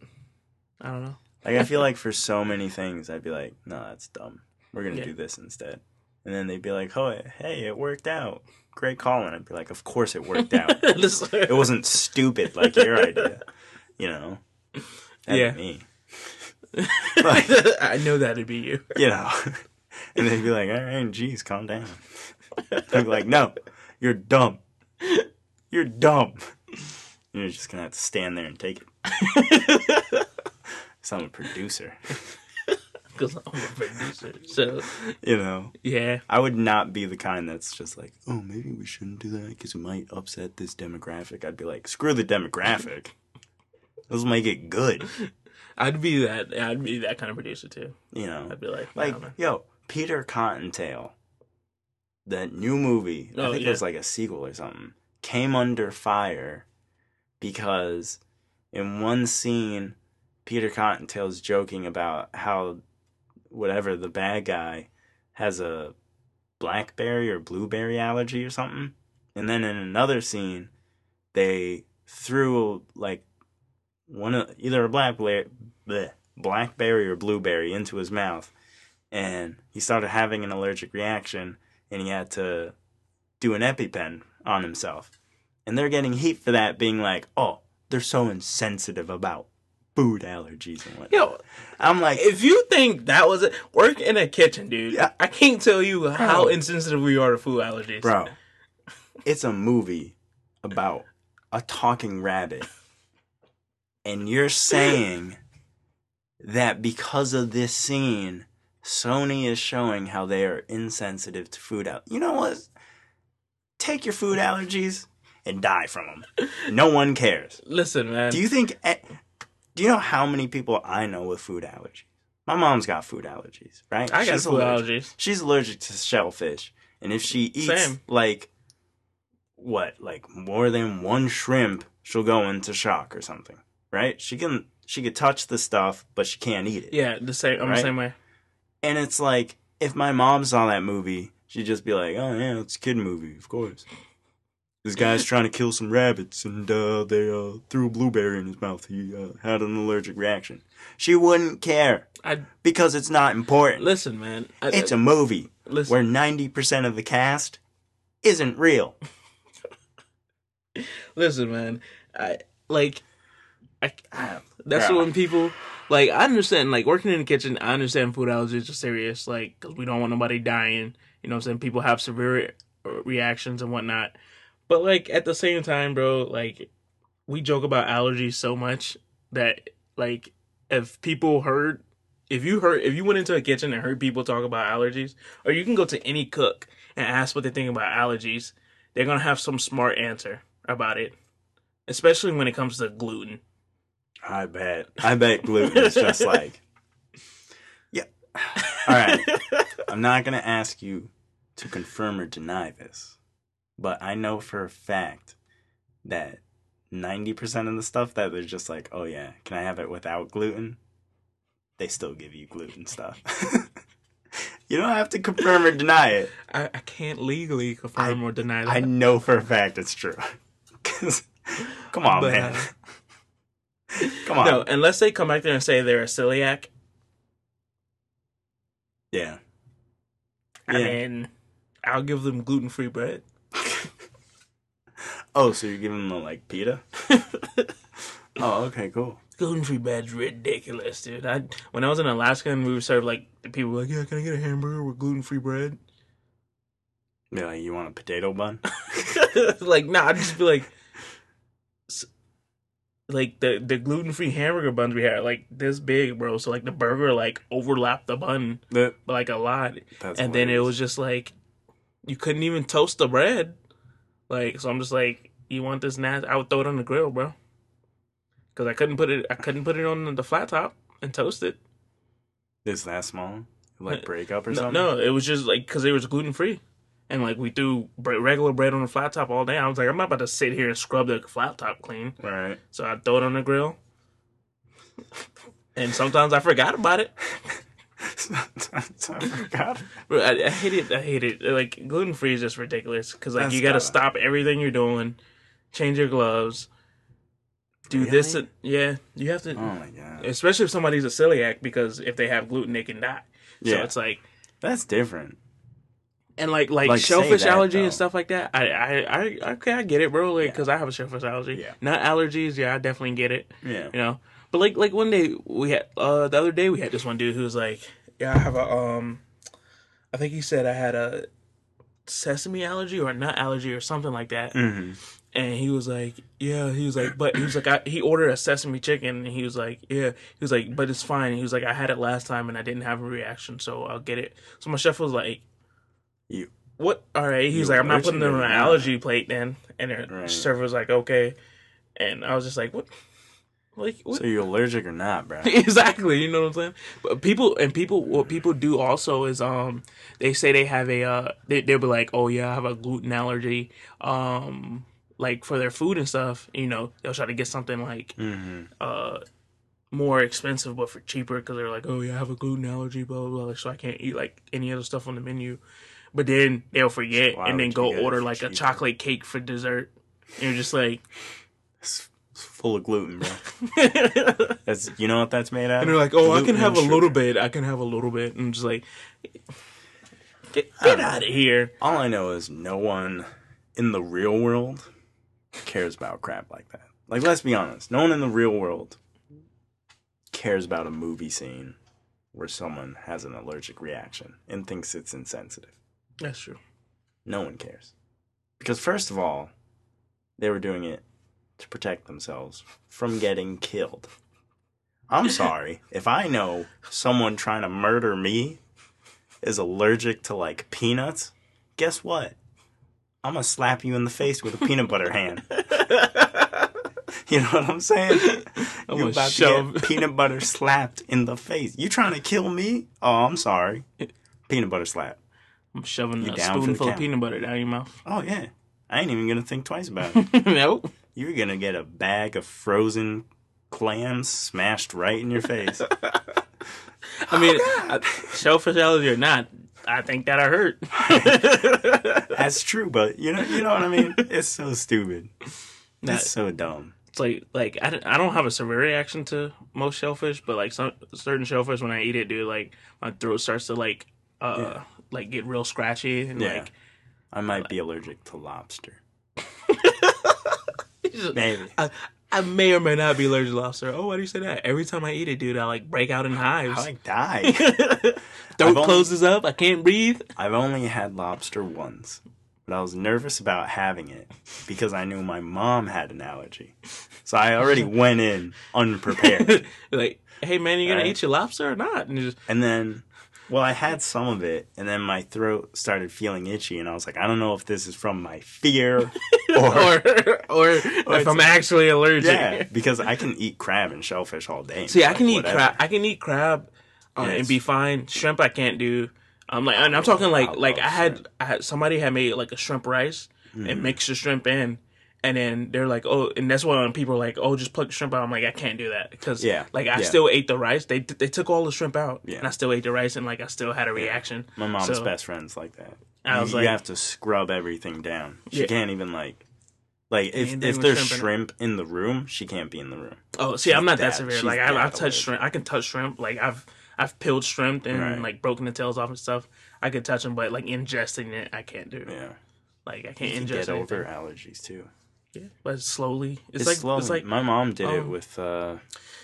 I don't know. Like I feel like for so many things, I'd be like, "No, that's dumb. We're gonna Yeah. do this instead." And then they'd be like, "Oh, hey, it worked out. Great call." And I'd be like, "Of course it worked out. It wasn't stupid like your idea." You know? That'd Yeah. be I know that'd be you. You know? and they'd be like, "All right, geez, calm down." I'd be like, "No, you're dumb. You're dumb." And you're just gonna have to stand there and take it. So I'm a producer. Because I'm a producer. So You know? yeah, I would not be the kind that's just like, oh, maybe we shouldn't do that because it might upset this demographic. I'd be like, screw the demographic. Let's make it good. I'd be that. I'd be that kind of producer too. You know, I'd be like, like, yo, Peter Cottontail, that new movie, I Oh, think yeah. it was like a sequel or something, came under fire because in one scene, Peter Cottontail's joking about how whatever the bad guy has a blackberry or blueberry allergy or something. And then in another scene, they threw like one of either a blackberry, bleh, blackberry or blueberry into his mouth, and he started having an allergic reaction, and he had to do an EpiPen on himself. And they're getting heat for that, being like, "Oh, they're so insensitive about food allergies and whatnot. Yo, I'm like, if you think that was it, work in a kitchen, dude. Yeah. I can't tell you how insensitive we are to food allergies, bro, it's a movie about a talking rabbit, and you're saying that because of this scene, Sony is showing how they are insensitive to food allergies. You know what? Take your food allergies and die from them. No one cares. Listen, man. Do you think? Do you know how many people I know with food allergies? My mom's got food allergies, right? I got She's food allergic. allergies. She's allergic to shellfish, and if she eats Same. like what, like more than one shrimp, she'll go into shock or something, right? She can she could touch the stuff, but she can't eat it. Yeah, the same. I'm Right? the same way. And it's like if my mom saw that movie, she'd just be like, "Oh yeah, it's a kid movie, of course." This guy's trying to kill some rabbits, and uh, they uh, threw a blueberry in his mouth. He uh, had an allergic reaction. She wouldn't care I because it's not important. listen, man. I, It's a movie listen. where ninety percent of the cast isn't real. Listen, man. I like. I, I that's Bruh. when people like. I understand. Like working in the kitchen, I understand food allergies are serious. Like because we don't want nobody dying. You know, what I'm saying people have severe uh, reactions and whatnot. But like at the same time, bro, like we joke about allergies so much that like if people heard if you heard if you went into a kitchen and heard people talk about allergies or you can go to any cook and ask what they think about allergies they're gonna have some smart answer about it especially when it comes to gluten I bet. I bet gluten is just like. Yeah. All right. I'm not gonna ask you to confirm or deny this, but I know for a fact that ninety percent of the stuff that they're just like, oh yeah, can I have it without gluten? They still give you gluten stuff. you don't have to confirm or deny it. I, I can't legally confirm or deny that I know for a fact it's true. 'Cause- come on, But, man. uh, Come on. no unless they come back there and say they're a celiac Yeah. i Yeah. mean i'll give them gluten-free bread Oh, so you're giving them like pita? oh, okay, cool. gluten-free bread's ridiculous dude I, when i was in alaska and we were served like the people were like yeah can i get a hamburger with gluten-free bread Be like, you want a potato bun? like, nah, I'd just be like, like the the gluten free hamburger buns we had, like this big, bro. So like the burger like overlapped the bun That, like a lot, and then it was just like you couldn't even toast the bread. Like, so I'm just like, you want this nasty? I would throw it on the grill, bro, because I couldn't put it. I couldn't put it on the flat top and toast it. It's that small? Like uh, break up or No, something? no, it was just like because it was gluten free. And like we threw bre- regular bread on the flat top all day. I was like, I'm not about to sit here and scrub the flat top clean. Right. So I throw it on the grill. And sometimes I forgot about it. sometimes I forgot. Bro, I, I hate it. I hate it. Like gluten free is just ridiculous because like That's you got to stop everything you're doing, change your gloves, do this. Really? And, yeah, you have to. Oh my god. Especially if somebody's a celiac because if they have gluten, they can die. Yeah. So it's like That's different. And like like, Like, shellfish that, allergy though. and stuff like that. I I I okay, I get it, bro. Like because I have a shellfish allergy. Yeah. Not allergies. Yeah, I definitely get it. Yeah. you know. But like like one day we had uh the other day we had this one dude who was like, yeah, I have a um, I think he said I had a sesame allergy or a nut allergy or something like that, hmm and he was like, yeah, he was like, but he was like, I, he ordered a sesame chicken, and he was like, yeah, he was like, but it's fine. He was like, I had it last time and I didn't have a reaction, so I'll get it. So my chef was like, You. what? All right. He's like, I'm not putting on an allergy plate then. And the Right. server was like, okay. And I was just like, what? Like, what? So you're allergic or not, bro? exactly you know what i'm saying but people and people what people do also is um they say they have a uh they, they'll be like oh yeah i have a gluten allergy um like for their food and stuff you know they'll try to get something like hmm uh more expensive but for cheaper because they're like oh yeah i have a gluten allergy blah blah blah so i can't eat like any other stuff on the menu but then they'll forget Why and then go you get it order for like a chocolate cake for dessert and you're just like It's, it's full of gluten, bro. That's you know what that's made out of? And they're like, "Oh, I can have a and little bit. I can have a little bit." And I'm just like, "Get, get out of here!" All I know is no one in the real world cares about crap like that. Like, let's be honest. No one in the real world cares about a movie scene where someone has an allergic reaction and thinks it's insensitive? That's true. No one cares. Because, first of all, they were doing it to protect themselves from getting killed. I'm sorry. If I know someone trying to murder me is allergic to, like, peanuts, guess what? I'm going to slap you in the face with a peanut butter hand. You know what I'm saying? I'm you about shove- to get peanut butter slapped in the face. You trying to kill me? Oh, I'm sorry. Peanut butter slap. I'm shoving You a down for the spoonful of count? peanut butter down your mouth. Oh yeah. I ain't even gonna think twice about it. nope. You're gonna get a bag of frozen clams smashed right in your face. I mean, I- shellfish allergy or not, I think that I hurt. That's true, but you know, you know what I mean. It's so stupid. That- It's so dumb. it's like like I, don't- I don't have a severe reaction to most shellfish, but like some certain shellfish when I eat it, dude, like my throat starts to like uh. Like get real scratchy and Yeah. like I might be allergic to lobster. Maybe. I, I may or may not be allergic to lobster. Oh, why do you say that? Every time I eat it, dude, I like break out in hives. I like die. Throat only- closes up. I can't breathe. I've only had lobster once, but I was nervous about having it because I knew my mom had an allergy. So I already went in unprepared. like, hey man, you gonna Right. eat your lobster or not? And just And then, well, I had some of it, and then my throat started feeling itchy, and I was like, I don't know if this is from my fear or. or or if I'm actually allergic. yeah, because I can eat crab and shellfish all day. See, I can eat whatever. crab. I can eat crab uh, Yeah, and be fine. Shrimp, I can't do. I'm like, and I'm talking like I like I had. I had somebody had made like a shrimp rice Mm. and mixed the shrimp in. And then they're like, oh, and that's why when people are like, oh, just pluck the shrimp out. I'm like, I can't do that because, Yeah, like, I yeah. still ate the rice. They they took all the shrimp out, Yeah. and I still ate the rice, and like, I still had a reaction. My mom's So- best friend's like that. I was you like- you have to scrub everything down. She Yeah. can't even like, like if if there's shrimp shrimp in the room, she can't be in the room. Oh, see, I'm not that that- severe. Like, I, that I've touched shrimp. I can touch shrimp. Like, I've I've peeled shrimp and Right. like broken the tails off and stuff. I could touch them, but like ingesting it, I can't do. Yeah, Like, I can't you ingest get anything. over allergies too. Yeah, but slowly. It's, It's, like slowly. it's like my mom did it um, with. uh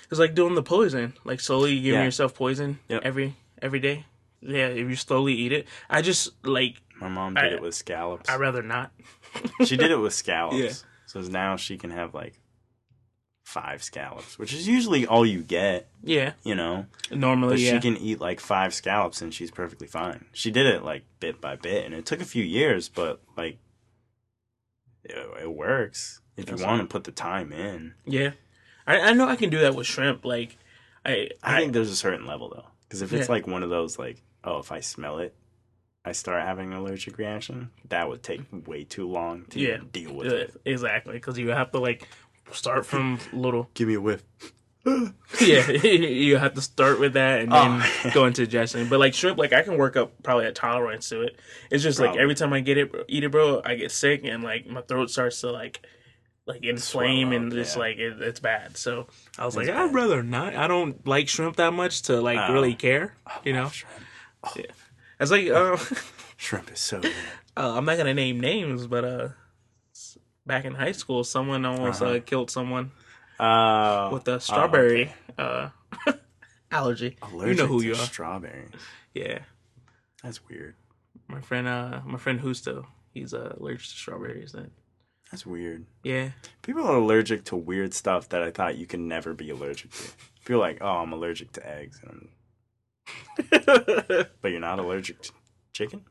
it's like doing the poison. Like slowly giving Yeah. yourself poison Yep. every every day. Yeah, if you slowly eat it. I just like My mom did I- it with scallops. I'd rather not. she did it with scallops. Yeah. So now she can have like five scallops, which is usually all you get, Yeah, you know. normally But yeah. she can eat like five scallops and she's perfectly fine. She did it like bit by bit, and it took a few years, but like it, it works if you That's want to put the time in. yeah, I I know I can do that with shrimp. Like I I, I, think there's a certain level though, because if it's like one of those like, oh, if I smell it, I start having an allergic reaction. That would take way too long to Yeah. deal with uh, it. exactly because you have to like start from little. Give me a whiff. yeah, you have to start with that and then Oh. go into digestion. But like shrimp, like I can work up probably a tolerance to it. It's just like every time I get it, eat it, bro, I get sick and like my throat starts to like like inflame Swell and up, just yeah. like it, it's bad. So I was It's like, I'd rather not. I don't like shrimp that much to like Oh. really care. You know, Shrimp. it's like uh, Shrimp is so good. uh, I'm not gonna name names, but uh, back in high school, someone almost Uh-huh. uh, killed someone Uh, with a oh, strawberry okay. uh allergy. Allergic you know who to you are. Strawberry. Yeah. That's weird. My friend, uh, my friend Husto, he's uh, allergic to strawberries. That's weird. yeah, People are allergic to weird stuff that I thought you can never be allergic to. People are like, oh, I'm allergic to eggs, and I'm, but you're not allergic to chicken.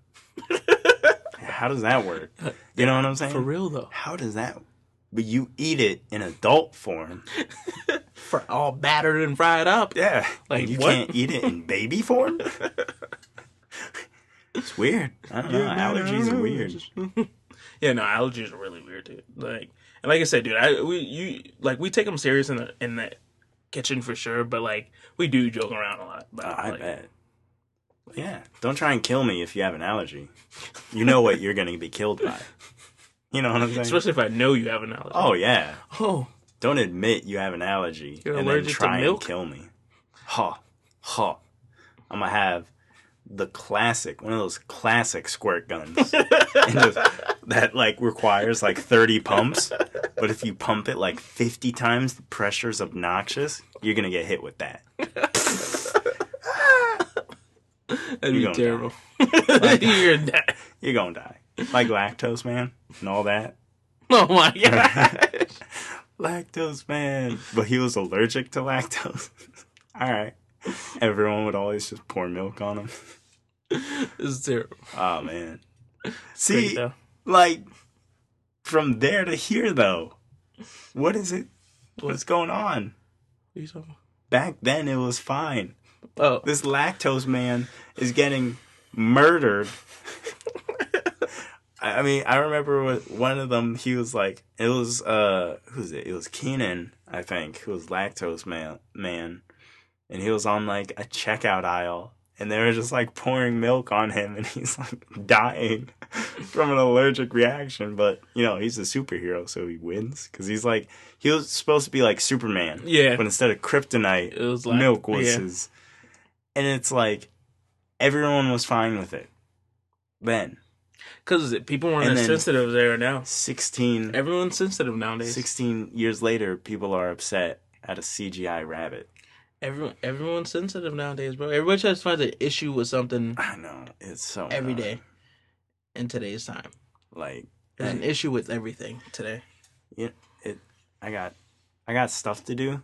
How does that work? You know what I'm saying? for real though, How does that? But you eat it in adult form. for all battered and fried up. Yeah. Like, you what? can't eat it in baby form. it's weird. I don't know. Allergies are weird. yeah, no, allergies are really weird, dude. Like, and like I said, dude, I we you like we take them serious in the in the kitchen for sure, but like we do joke around a lot. But Oh, I like, bet. Yeah. Don't try and kill me if you have an allergy. You know what you're going to be killed by. You know what I'm saying? especially if I know you have an allergy. oh, yeah. oh, Don't admit you have an allergy You're and allergic then to try and milk? kill me. Ha. Ha. I'm going to have the classic, one of those classic squirt guns, that like requires like thirty pumps. But if you pump it like fifty times, the pressure's obnoxious. You're gonna get hit with that. That'd be gonna terrible. You're. You're gonna die. Like lactose man and all that. Oh my god. lactose man. But he was allergic to lactose. all right. Everyone would always just pour milk on him. this is terrible. Oh man. See, like from there to here though, what is it? What's going on? What are you talking Back then it was fine. Oh, This lactose man is getting murdered. I mean, I remember with one of them. He was like, it was uh, who's it? It was Kenan, I think, who was lactose man, man, and he was on like a checkout aisle, and they were just like pouring milk on him, and he's like dying from an allergic reaction. But you know, he's a superhero, so he wins because he's like he was supposed to be like Superman, yeah. but instead of kryptonite, It was like milk was yeah. his. And it's like everyone was fine with it. Then Because people weren't And as sensitive there now. 16, Everyone's sensitive nowadays. 16 years later, people are upset at a CGI rabbit. Everyone, everyone's sensitive nowadays, bro. Everyone tries to find an issue with something I know it's so every annoying. day in today's time. Like There's an issue with everything today. Yeah, it. I got, I got stuff to do,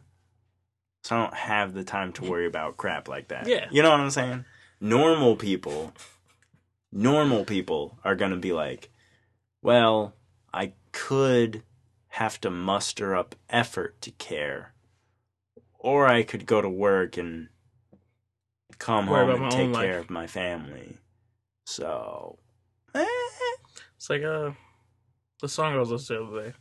so I don't have the time to worry about crap like that. Yeah. you know what I'm saying. Normal people, normal people are gonna be like, well, I could have to muster up effort to care, or I could go to work and come Worry home and take own life. care of my family. So, eh, It's like uh, the song I was listening to the other day.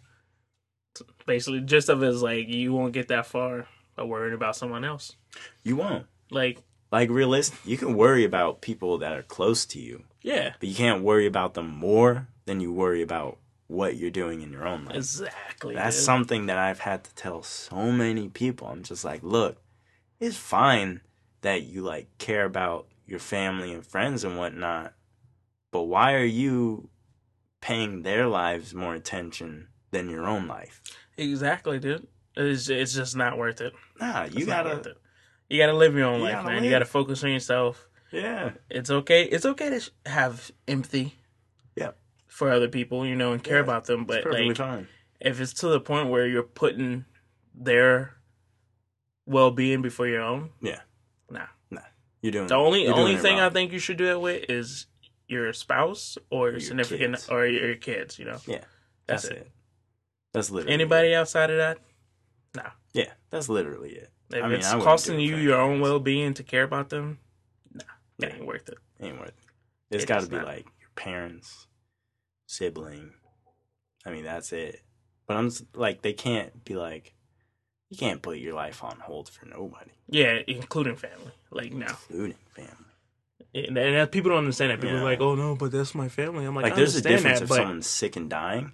Basically, gist of it is like you won't get that far by worrying about someone else. you won't. Like, Like realistic, you can worry about people that are close to you, yeah, but you can't worry about them more than you worry about what you're doing in your own life. exactly. That's dude. something that I've had to tell so many people. I'm just like, look, it's fine that you like care about your family and friends and whatnot, but why are you paying their lives more attention than your own life? exactly, dude. It's it's just not worth it. Nah, It's you not gotta, worth it. You gotta live your own You life, man. live. You gotta focus on yourself. Yeah, It's okay. It's okay to sh- have empathy. Yeah. For other people, you know, and care Yeah, about them, but like fine. if it's to the point where you're putting their well-being before your own, yeah. Nah. Nah. You're doing the only only it thing I think you should do it with is your spouse or your significant kids. or your kids. You know, Yeah, that's, that's it. it. That's literally Anybody outside of that, It. Yeah, that's literally it. if I mean, it's costing you your own well-being to care about them, nah, it ain't worth it. Ain't worth it. It's It got to be not. like your parents, sibling. I mean, that's it. But I'm s- like, they can't be like, you can't put your life on hold for nobody, Yeah, including family. Like no, including family. and, and people don't understand that. People Yeah. are like, "Oh no, but that's my family." I'm like, Like, I there's a understand difference that, if but someone's sick and dying,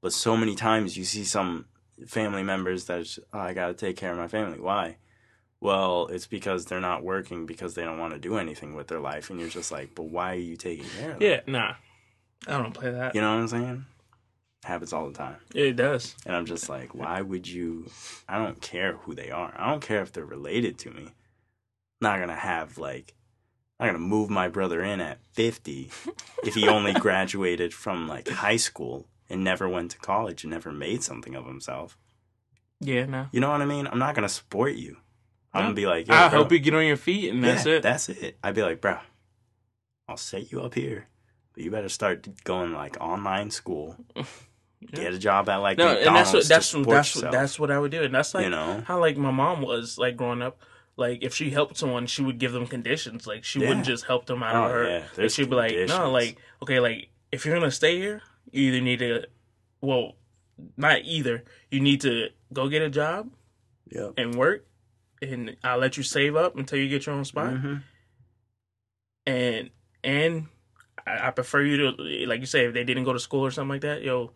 but so many times you see some family members that, is, oh, I got to take care of my family. Why? Well, it's because they're not working because they don't want to do anything with their life, and you're just like, but why are you taking care of them? yeah, nah, I don't play that. You know what I'm saying? Happens all the time. Yeah, It does. And I'm just like, why would you? I don't care who they are. I don't care if they're related to me. not gonna have like, I'm not gonna move my brother in at 50 if he only graduated from like high school and never went to college and never made something of himself. Yeah, no. You know what I mean? I'm not gonna support you. I'm gonna be like, I bro, hope you get on your feet, and that's yeah, it. That's it. I'd be like, bro, I'll set you up here, but you better start going like online school. Get a job at like no, McDonald's and that's what that's that's what yourself, that's what I would do, and that's like you know. how like my mom was like growing up. Like if she helped someone, she would give them conditions. Like she Yeah. wouldn't just help them out Oh, of her. yeah, she'd be like, no, like okay, like if you're gonna stay here, you either need to, well, not either. You need to go get a job Yep. and work, and I'll let you save up until you get your own spot. Mhm. and and I, I prefer you to like you say if they didn't go to school or something like that, yo,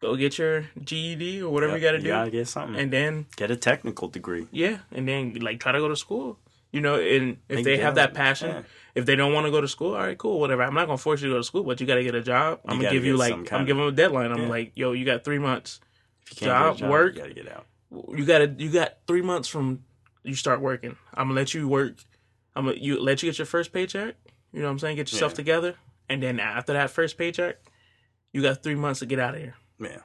go get your GED or whatever Yep, you got to do, You gotta get something. and then get a technical degree. yeah, and then like try to go to school You know, and if Big they have that passion, Yeah. if they don't want to go to school, all right, cool, whatever. I'm not gonna force you to go to school, but you got to get a job. I'm gonna give you like I'm giving them a deadline. I'm Yeah. like, yo, you got three months. If you can't a Job, work. you gotta get out. You got to you got three months from you start working. I'm gonna let you work. I'm gonna you let you get your first paycheck. You know what I'm saying? Get yourself Yeah. together, and then after that first paycheck, you got three months to get out of here. Yeah.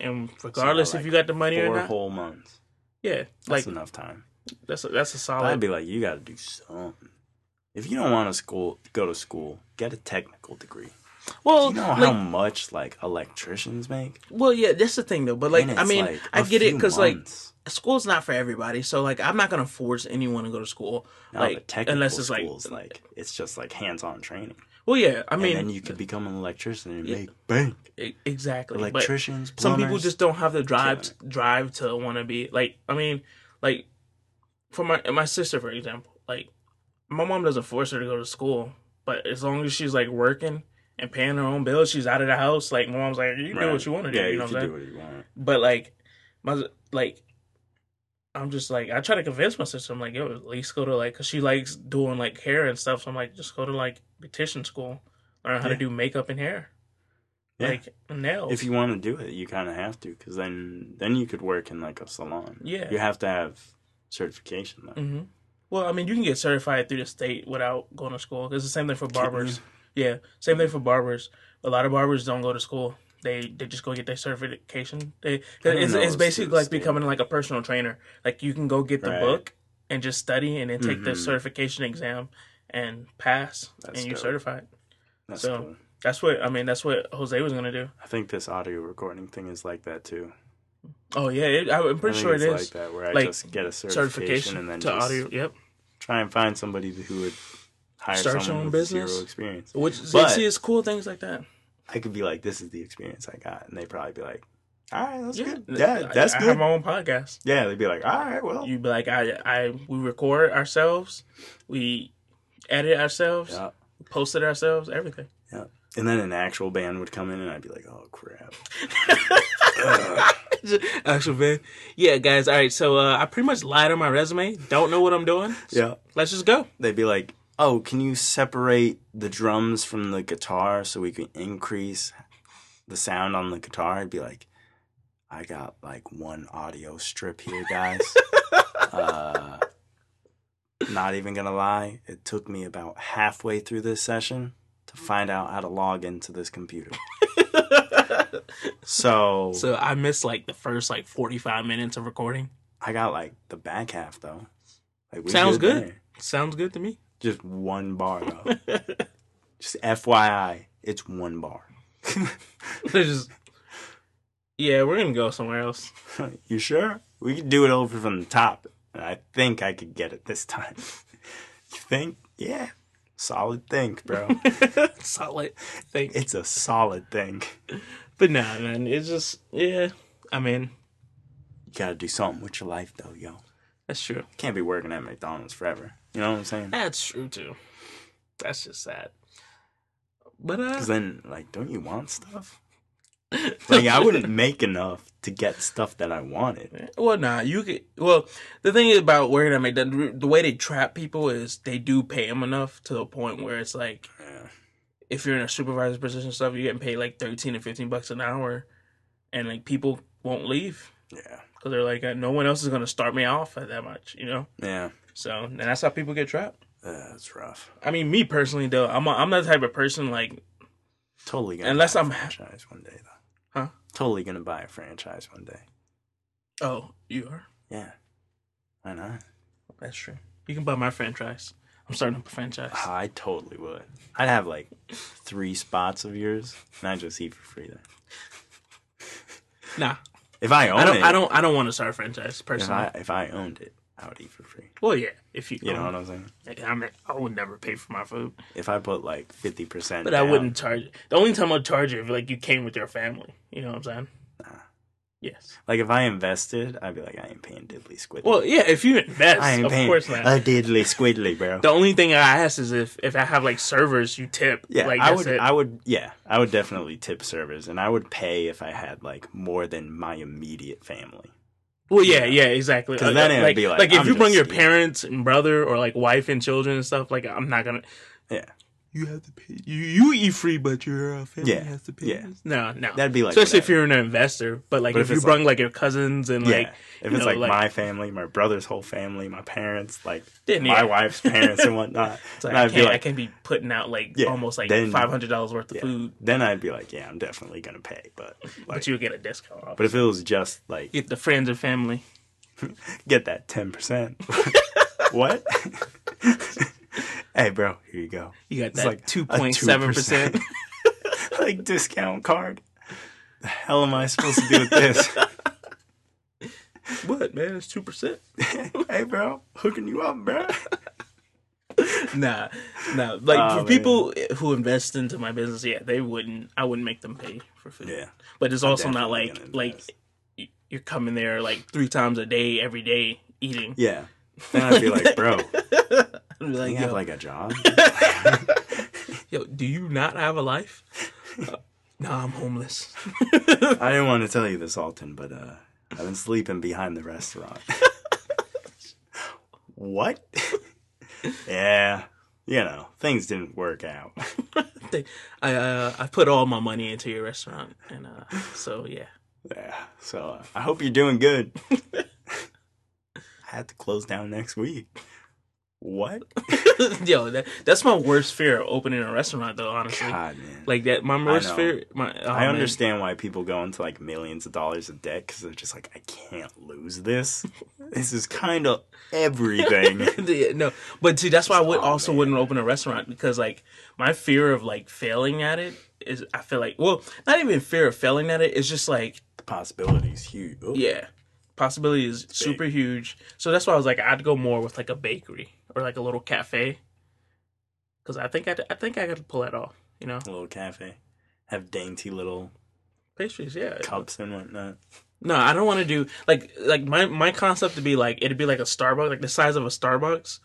And regardless like if you got the money or Four not, whole months. yeah, That's like enough time. that's a, that's a I'd be like, you gotta do something. If you don't want to school, go to school. Get a technical degree. Well, Do you know like, how much like electricians make? well, yeah, that's the thing though. But like, I mean, like, I get it because like school's not for everybody. So like, I'm not gonna force anyone to go to school. No, like, unless it's like, schools, like, it's just like hands-on training. well, yeah, I mean, and then you could become an electrician and Yeah. make bank. exactly. Electricians, some people just don't have the drive Killing drive to want to be like. I mean, like for my my sister, for example, like my mom doesn't force her to go to school, but as long as she's like working and paying her own bills, she's out of the house. Like my mom's like, you can do what you want to do. Yeah, you know what I'm saying? do what you want. But like, my like, I'm just like I try to convince my sister. I'm like, yo, at least go to like, cause she likes doing like hair and stuff. So I'm like, just go to like beautician school, learn how to do makeup and hair, Yeah. like nails. If you want to do it, you kind of have to, because then then you could work in like a salon. Yeah. you have to have certification though. hmm Well, I mean, you can get certified through the state without going to school. It's the same thing for barbers. Yeah, same thing for barbers. A lot of barbers don't go to school. They they just go get their certification. They it's, it's basically like becoming like a personal trainer. Like you can go get the Right. book and just study and then take the Mhm. certification exam and pass That's and you're dope. certified. That's So- cool. That's what I mean. That's what Jose was gonna do. I think this audio recording thing is like that too. Oh yeah, it, I'm I pretty sure it it's like that, where I Like, just get a certification, certification and then to just audio. Yep. try and find somebody who would hire Start your own with business. zero experience. Which But- see, it's cool things like that. I could be like, "This is the experience I got," and they'd probably be like, "All right, that's Yeah, good. Yeah, that's I, I good." have my own podcast. yeah, they'd be like, "All right, well, You'd be like, I, I, we record ourselves, we edit ourselves, yeah." post it ourselves, everything. Yeah, and then an actual band would come in, and I'd be like, "Oh crap!" Actual band. yeah, guys. All right, so uh, I pretty much lied on my resume. Don't know what I'm doing. Yeah, Let's just go. they'd be like, "Oh, can you separate the drums from the guitar so we can increase the sound on the guitar?" I'd be like, "I got like one audio strip here, guys." uh, not even gonna lie, it took me about halfway through this session to find out how to log into this computer. So, So I missed like the first like 45 minutes of recording. I got like the back half though. Like we Sounds good. there. Sounds good to me. Just one bar though. Just FYI, it's one bar. There's just, yeah, we're gonna go somewhere else. you sure? We could do it over from the top. I think I could get it this time. you think? Yeah. Solid think, bro. Solid thing. it's a solid think. But nah, man, it's just yeah. I mean, You gotta do something with your life though, yo. that's true. Can't be working at McDonald's forever. You know what I'm saying? That's true too. That's just sad. But uh, Because then, like, don't you want stuff? Like, I wouldn't make enough to get stuff that I wanted. Well, nah, you could. Well, the thing about working at McDonald's, the way they trap people is they do pay them enough to the point where it's like, Yeah. if you're in a supervisor position stuff, you're getting paid like thirteen or fifteen bucks an hour, and like people won't leave Yeah. because they're like, no one else is gonna start me off at that much, you know. Yeah. So, and that's how people get trapped. Uh, that's rough. I mean, me personally, though, I'm a, I'm that type of person like Totally gonna Unless buy I'm- a franchise one day, though. Huh? Totally gonna buy a franchise one day. Oh, you are. Yeah. Why not? That's true. You can buy my franchise. I'm starting up a franchise. I totally would. I'd have like three spots of yours, and I just eat for free then. Nah, If I own I don't. it, I don't. I don't want to start a franchise If personally. I if I owned it, I would eat for free. well, yeah. If you, You know what I'm saying? I mean, I would never pay for my food, If I put like fifty percent, but I wouldn't charge. The only time I'd charge you if like you came with your family. You know what I'm saying? Nah. Yes. Like if I invested, I'd be like, I ain't paying diddly squidly. Well, yeah. If you invest, I ain't of paying course not. a diddly squidly, bro. the only thing I ask is if if I have like servers, you tip. Yeah, like, I that's would. It. I would. Yeah, I would definitely tip servers, and I would pay if I had like more than my immediate family. Well, yeah, yeah, exactly. 'Cause uh, then uh, it'd like, be like, like if I'm you bring your scared. parents and brother or like wife and children and stuff, like I'm not gonna. Yeah. You have to pay. You you eat free, but your uh, family Yeah, has to pay. yeah. No, no. That'd be like especially if you're an investor. But like But if, if you it's bring like, your cousins and Yeah. like if you it's know, like, my family, my brother's whole family, my parents, like Then, my yeah. wife's parents and whatnot, it's like, then I I'd can't I like, can't be putting out like Yeah, almost like then- five hundred dollars worth of yeah. food, then I'd be like, yeah, I'm definitely gonna pay. But like, but you get a discount. Off. but if it was just like get the friends and family. get that ten percent, what? hey, bro, here you go. You got It's that like two point seven percent. like discount card. The hell am I supposed to do with this? What man? It's two percent. hey, bro, hooking you up, bro. nah, nah. Like Oh, for man. people who invest into my business, yeah, they wouldn't. I wouldn't make them pay for food. Yeah, but it's also not like like you're coming there like three times a day, every day eating. yeah. Then I'd be like, bro, I'd you like, have like a job. yo, do you not have a life? Uh, no, I'm homeless. I didn't want to tell you this, Alton, but uh, I've been sleeping behind the restaurant. what? yeah, you know, things didn't work out. I uh, I put all my money into your restaurant, and uh, so yeah. Yeah, so uh, I hope you're doing good. I had to close down next week. What? Yo, that that's my worst fear of opening a restaurant, though. Honestly, God, man. like that. My worst fear. My oh, I man. understand why people go into like millions of dollars of debt because they're just like, I can't lose this. this is kind of everything. Yeah, no, but see, that's why I would Oh, also man. wouldn't open a restaurant because like my fear of like failing at it is I feel like well, not even fear of failing at it. It's just like the possibility is huge. Oh, yeah, possibility is super huge. So that's why I was like I'd go more with like a bakery or like a little cafe because I think I I think I could pull that off. You know, A little cafe. Have dainty little pastries. Yeah. cups and whatnot. No, I don't want to do like like my my concept to be like it'd be like a Starbucks, like the size of a Starbucks,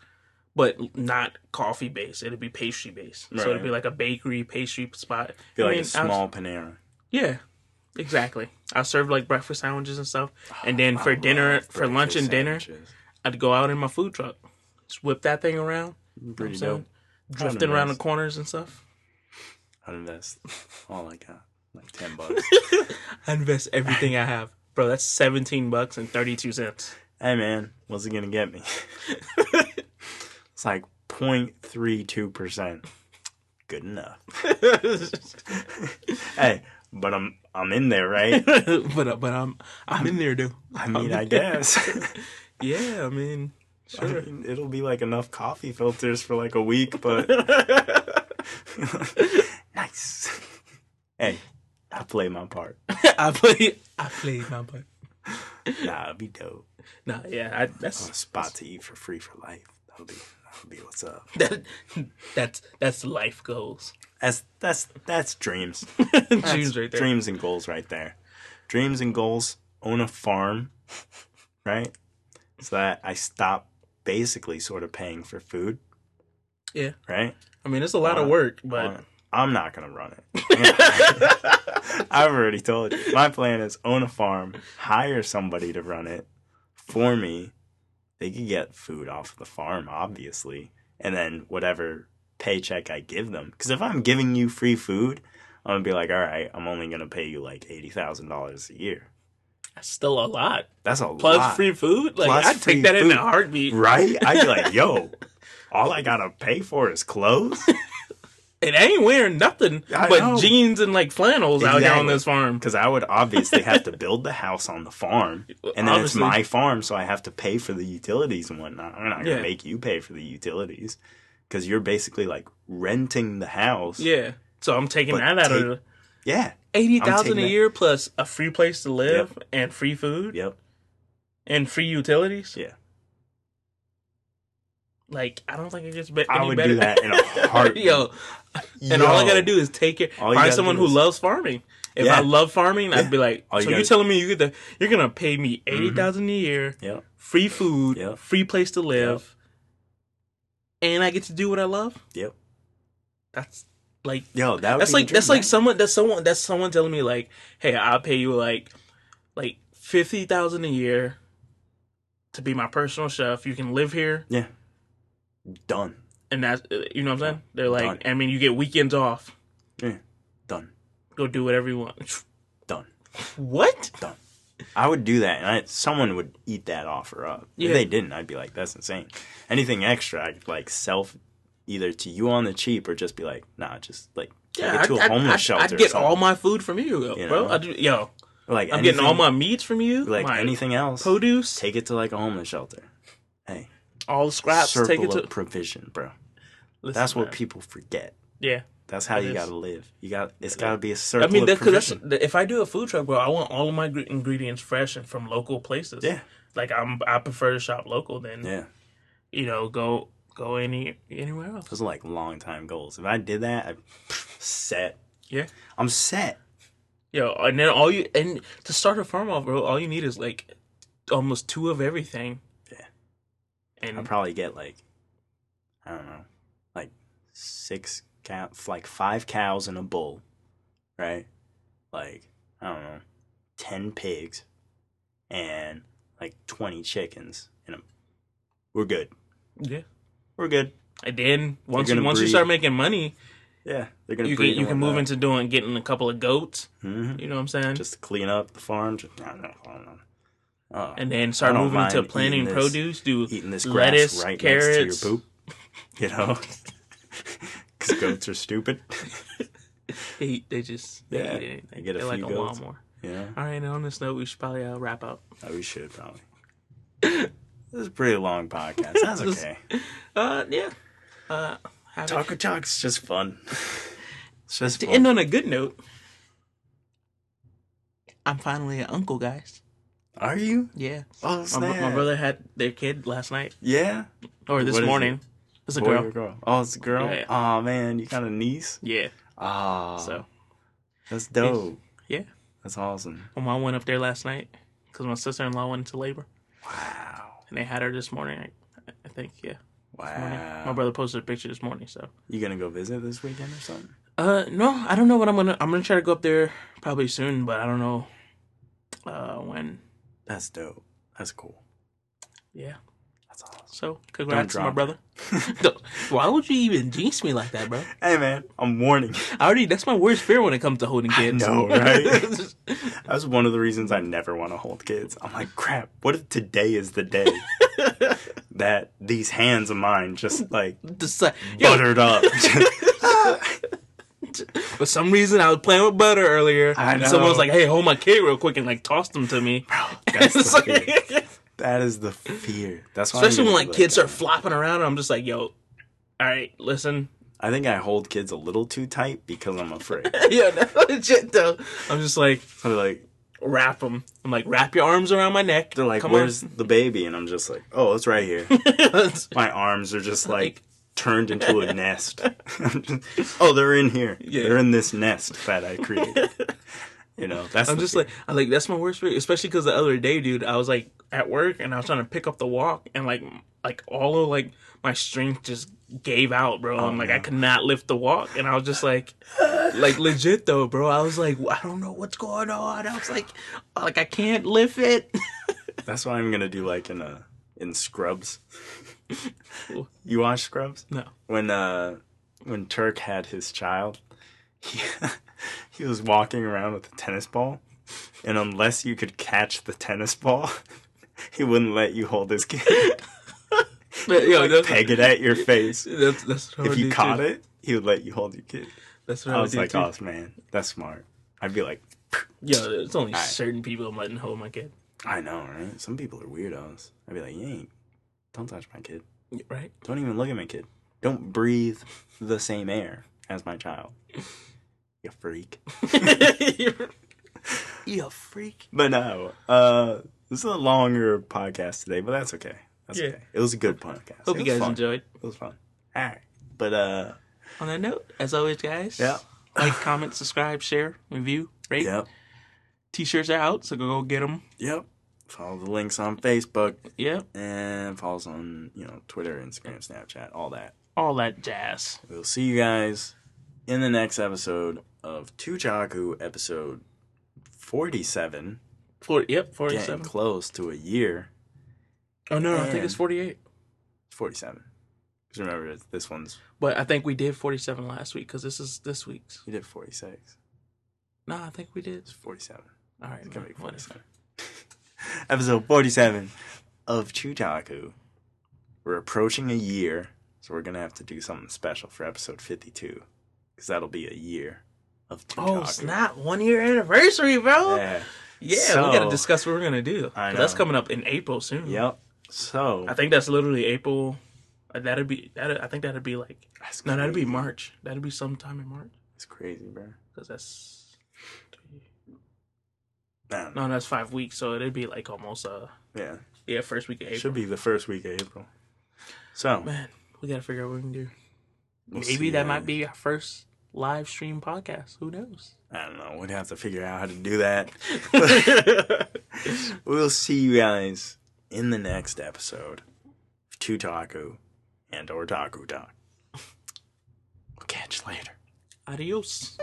but not coffee based. It'd be pastry based. Right. So it'd be like a bakery pastry spot. I like mean, a small Panera. yeah, exactly. I serve like breakfast sandwiches and stuff, and oh, then for dinner, for lunch and breakfast dinner. I'd go out in my food truck, just whip that thing around, Pretty saying? dope. drifting around the corners and stuff. I'd invest all I got, like ten bucks. I invest everything I have, bro. That's seventeen bucks and thirty two cents. hey man, what's it gonna get me? it's like 0.32 percent. Good enough. hey, but I'm I'm in there, right? but uh, but I'm I'm in there, dude. I mean, I guess. Yeah, I mean, I mean, it'll be like enough coffee filters for like a week, but nice. Hey, I play my part. I play I played my part. Nah, it'd be dope. Nah, yeah, I, that's a spot to eat for free for life. That'll be that'll be what's up. that that's that's life goals. That's that's that's dreams. That's Dreams right there. Dreams and goals right there. Dreams and goals. Own a farm, right? So that I stop basically sort of paying for food. Yeah. Right. I mean, it's a lot of Uh, work, but Uh, I'm not gonna run it. I've already told you. My plan is own a farm, hire somebody to run it for me. They could get food off the farm, obviously, and then whatever paycheck I give them. Because if I'm giving you free food, I'm gonna be like, all right, I'm only gonna pay you like eighty thousand dollars a year. That's still a lot. That's a lot. Plus lot, free food, like Plus I'd take that in food. a heartbeat. right? I'd be like, yo, all I gotta pay for is clothes. And I ain't wearing nothing I but know. jeans and like flannels out here on this farm. Because I would obviously have to build the house on the farm, and then Obviously. it's my farm, so I have to pay for the utilities and whatnot. I'm not gonna Yeah. make you pay for the utilities because you're basically like renting the house. Yeah. So I'm taking that out take- of the Yeah. eighty I'm a year plus a free place to live and free food Yep. and free utilities. Yeah. Like I don't think it gets be- I would better. do that in a heartbeat. Yo, and all I gotta do is take it. Find someone who is- loves farming. If Yeah. I love farming, Yeah. I'd be like, All so you're gotta- telling me you get the you're gonna pay me mm-hmm. eighty thousand a year, Yep. free food, Yep. free place to live, and I get to do what I love. Yep. That's like Yo, that would that's like that's like someone that's someone that's someone telling me like, hey, I'll pay you like like fifty thousand a year, to be my personal chef. You can live here, Yeah. Done. and that's uh, you know what I'm saying. They're like, Done. I mean, you get weekends off. Yeah. Done. Go do whatever you want. Done. What? Done. I would do that, and I, someone would eat that offer up. Yeah. If they didn't, I'd be like, "That's insane." Anything extra, I'd like self either to you on the cheap or just be like, "Nah, just like take Yeah, it to a homeless I'd, shelter." I'd or get all my food from you, You bro. I do, yo, like I'm getting all my meats from you. like anything else. produce, Take it to like a homeless shelter. Hey, all the scraps. circle take it of to. provision, bro. Listen, That's what man. people forget. Yeah, That's how It you is. gotta live. You got it's gotta be a circle I mean, that, cause that's, if I do a food truck, bro, I want all of my ingredients fresh and from local places. Yeah, like I'm, I prefer to shop local than yeah. you know go go any anywhere else. Those are like long time goals. If I did that, I set. Yeah. I'm set. Yeah, and then all you and to start a farm off, bro, all you need is like almost two of everything. Yeah. and I'll probably get like I don't know, like six cow, like five cows and a bull, right? Like I don't know, ten pigs, and like twenty chickens, and a, we're good. yeah. We're good. And then once you once you start making money, Yeah, they're gonna. you can you can move into doing getting a couple of goats. hmm You know what I'm saying? just to clean up the farm. Just. Oh, and then start moving into mind planting produce. Do eating this lettuce, right carrots. to your poop. You know, because goats are stupid. They they just they Yeah, eat anything. they get a They're like few a goats. lawnmower. You know, All right, and on this note, we should probably uh, wrap up. oh, we should probably. This is a pretty long podcast. That's This- okay. Uh, yeah. Uh, Taco Talk's just fun. It's just to fun. end on a good note, I'm finally an uncle, guys. Are you? Yeah, Oh, my, snap. bro- my brother had their kid last night Yeah. or this What morning. It's a Boy girl. girl? Oh, it's a girl. Yeah. Oh man, you got a niece. Yeah. Ah, So that's dope. Yeah. That's awesome. my mom went up there last night because my sister in law went into labor, Wow. And they had her this morning. I, I think yeah. Wow. My brother posted a picture this morning. So You gonna go visit this weekend or something? uh no, I don't know what I'm gonna. I'm gonna try to go up there probably soon, but I don't know uh when. That's dope. That's cool. Yeah. That's awesome. So congrats to my brother. Why would you even jinx me like that, bro? Hey man, I'm warning. you. I already that's my worst fear when it comes to holding kids. No, right? That's one of the reasons I never want to hold kids. I'm like, crap. What if today is the day that these hands of mine just like Just like, yo, buttered up? for some reason, I was playing with butter earlier. I and Someone was like, "Hey, hold my kid real quick," and like tossed them to me. That's the like- fear. That is the fear. That's why especially when like kids start that. flopping around. I'm just like, "Yo, all right, listen." I think I hold kids a little too tight because I'm afraid. yeah, that's legit though. I'm just like so like wrap them. I'm like, wrap your arms around my neck. they're like, Come "Where's the baby?" And I'm just like, "Oh, it's right here." My arms are just like Like- turned into a nest. Oh, they're in here. Yeah. They're in this nest that I created. You know, that's. I'm just fear. like, I like that's my worst fear, especially because the other day, dude, I was like at work and I was trying to pick up the wok and like like all of like my strength just gave out, bro. I'm like I could not lift the wok, and I was just like, like legit though, bro. I was like, I don't know what's going on. I was like, like I can't lift it. That's what I'm gonna do. Like in a in Scrubs. you watch Scrubs? No. When uh when Turk had his child, he he was walking around with a tennis ball, and unless you could catch the tennis ball, he wouldn't let you hold his kid. But, yo, like, peg it at your face. that's that's If you caught too. it, he would let you hold your kid. That's what I, I was like, too. oh man, that's smart. I'd be like, Yo, there's only Alright. certain people I'm letting hold my kid, I know, right? Some people are weirdos. I'd be like, you ain't, don't touch my kid. right? Don't even look at my kid. Don't breathe the same air as my child. You freak. You're, a freak. But no, uh, this is a longer podcast today, but that's okay. That's Yeah. okay. It was a good podcast. Hope It you guys fun. enjoyed. It was fun. All right, but uh, On that note, as always, guys, yeah, like, comment, subscribe, share, review, rate. yep, T-shirts are out, so go get them. yep. Follow the links on Facebook Yep, and follow us on you know Twitter, Instagram, Snapchat, all that. all that jazz. We'll see you guys in the next episode of Tuchaku, episode forty-seven. Four, yep, Getting forty-seven. close to a year. Oh no, I think it's 48. It's 47. Because remember, this one's. But I think we did 47 last week because this is this week's. We did 46. No, I think we did. It's 47. All right, It's going to be 47. Episode 47 of Chutaku. We're approaching a year, so we're going to have to do something special for episode 52. Because that'll be a year of Chutaku. Oh snap! One year anniversary, bro. Yeah, Yeah. we gotta discuss what we're gonna do. I 'Cause That's coming up in April soon. Yep. So. I think that's literally April. uh, That'd be that. I think that'd be like That's no, that'd be. March. That'd be sometime in March It's crazy, bro. because that's Man, no, that's five weeks. So it'd be like almost uh yeah. yeah first week of April. Should be the first week of April. So, Man, we gotta figure out what we can do. we'll Maybe see, that uh, might be our first live stream podcast. Who knows? I don't know. We'd have to figure out how to do that. we'll see you guys in the next episode of Tutaku and or Taku Talk. We'll catch you later. Adios.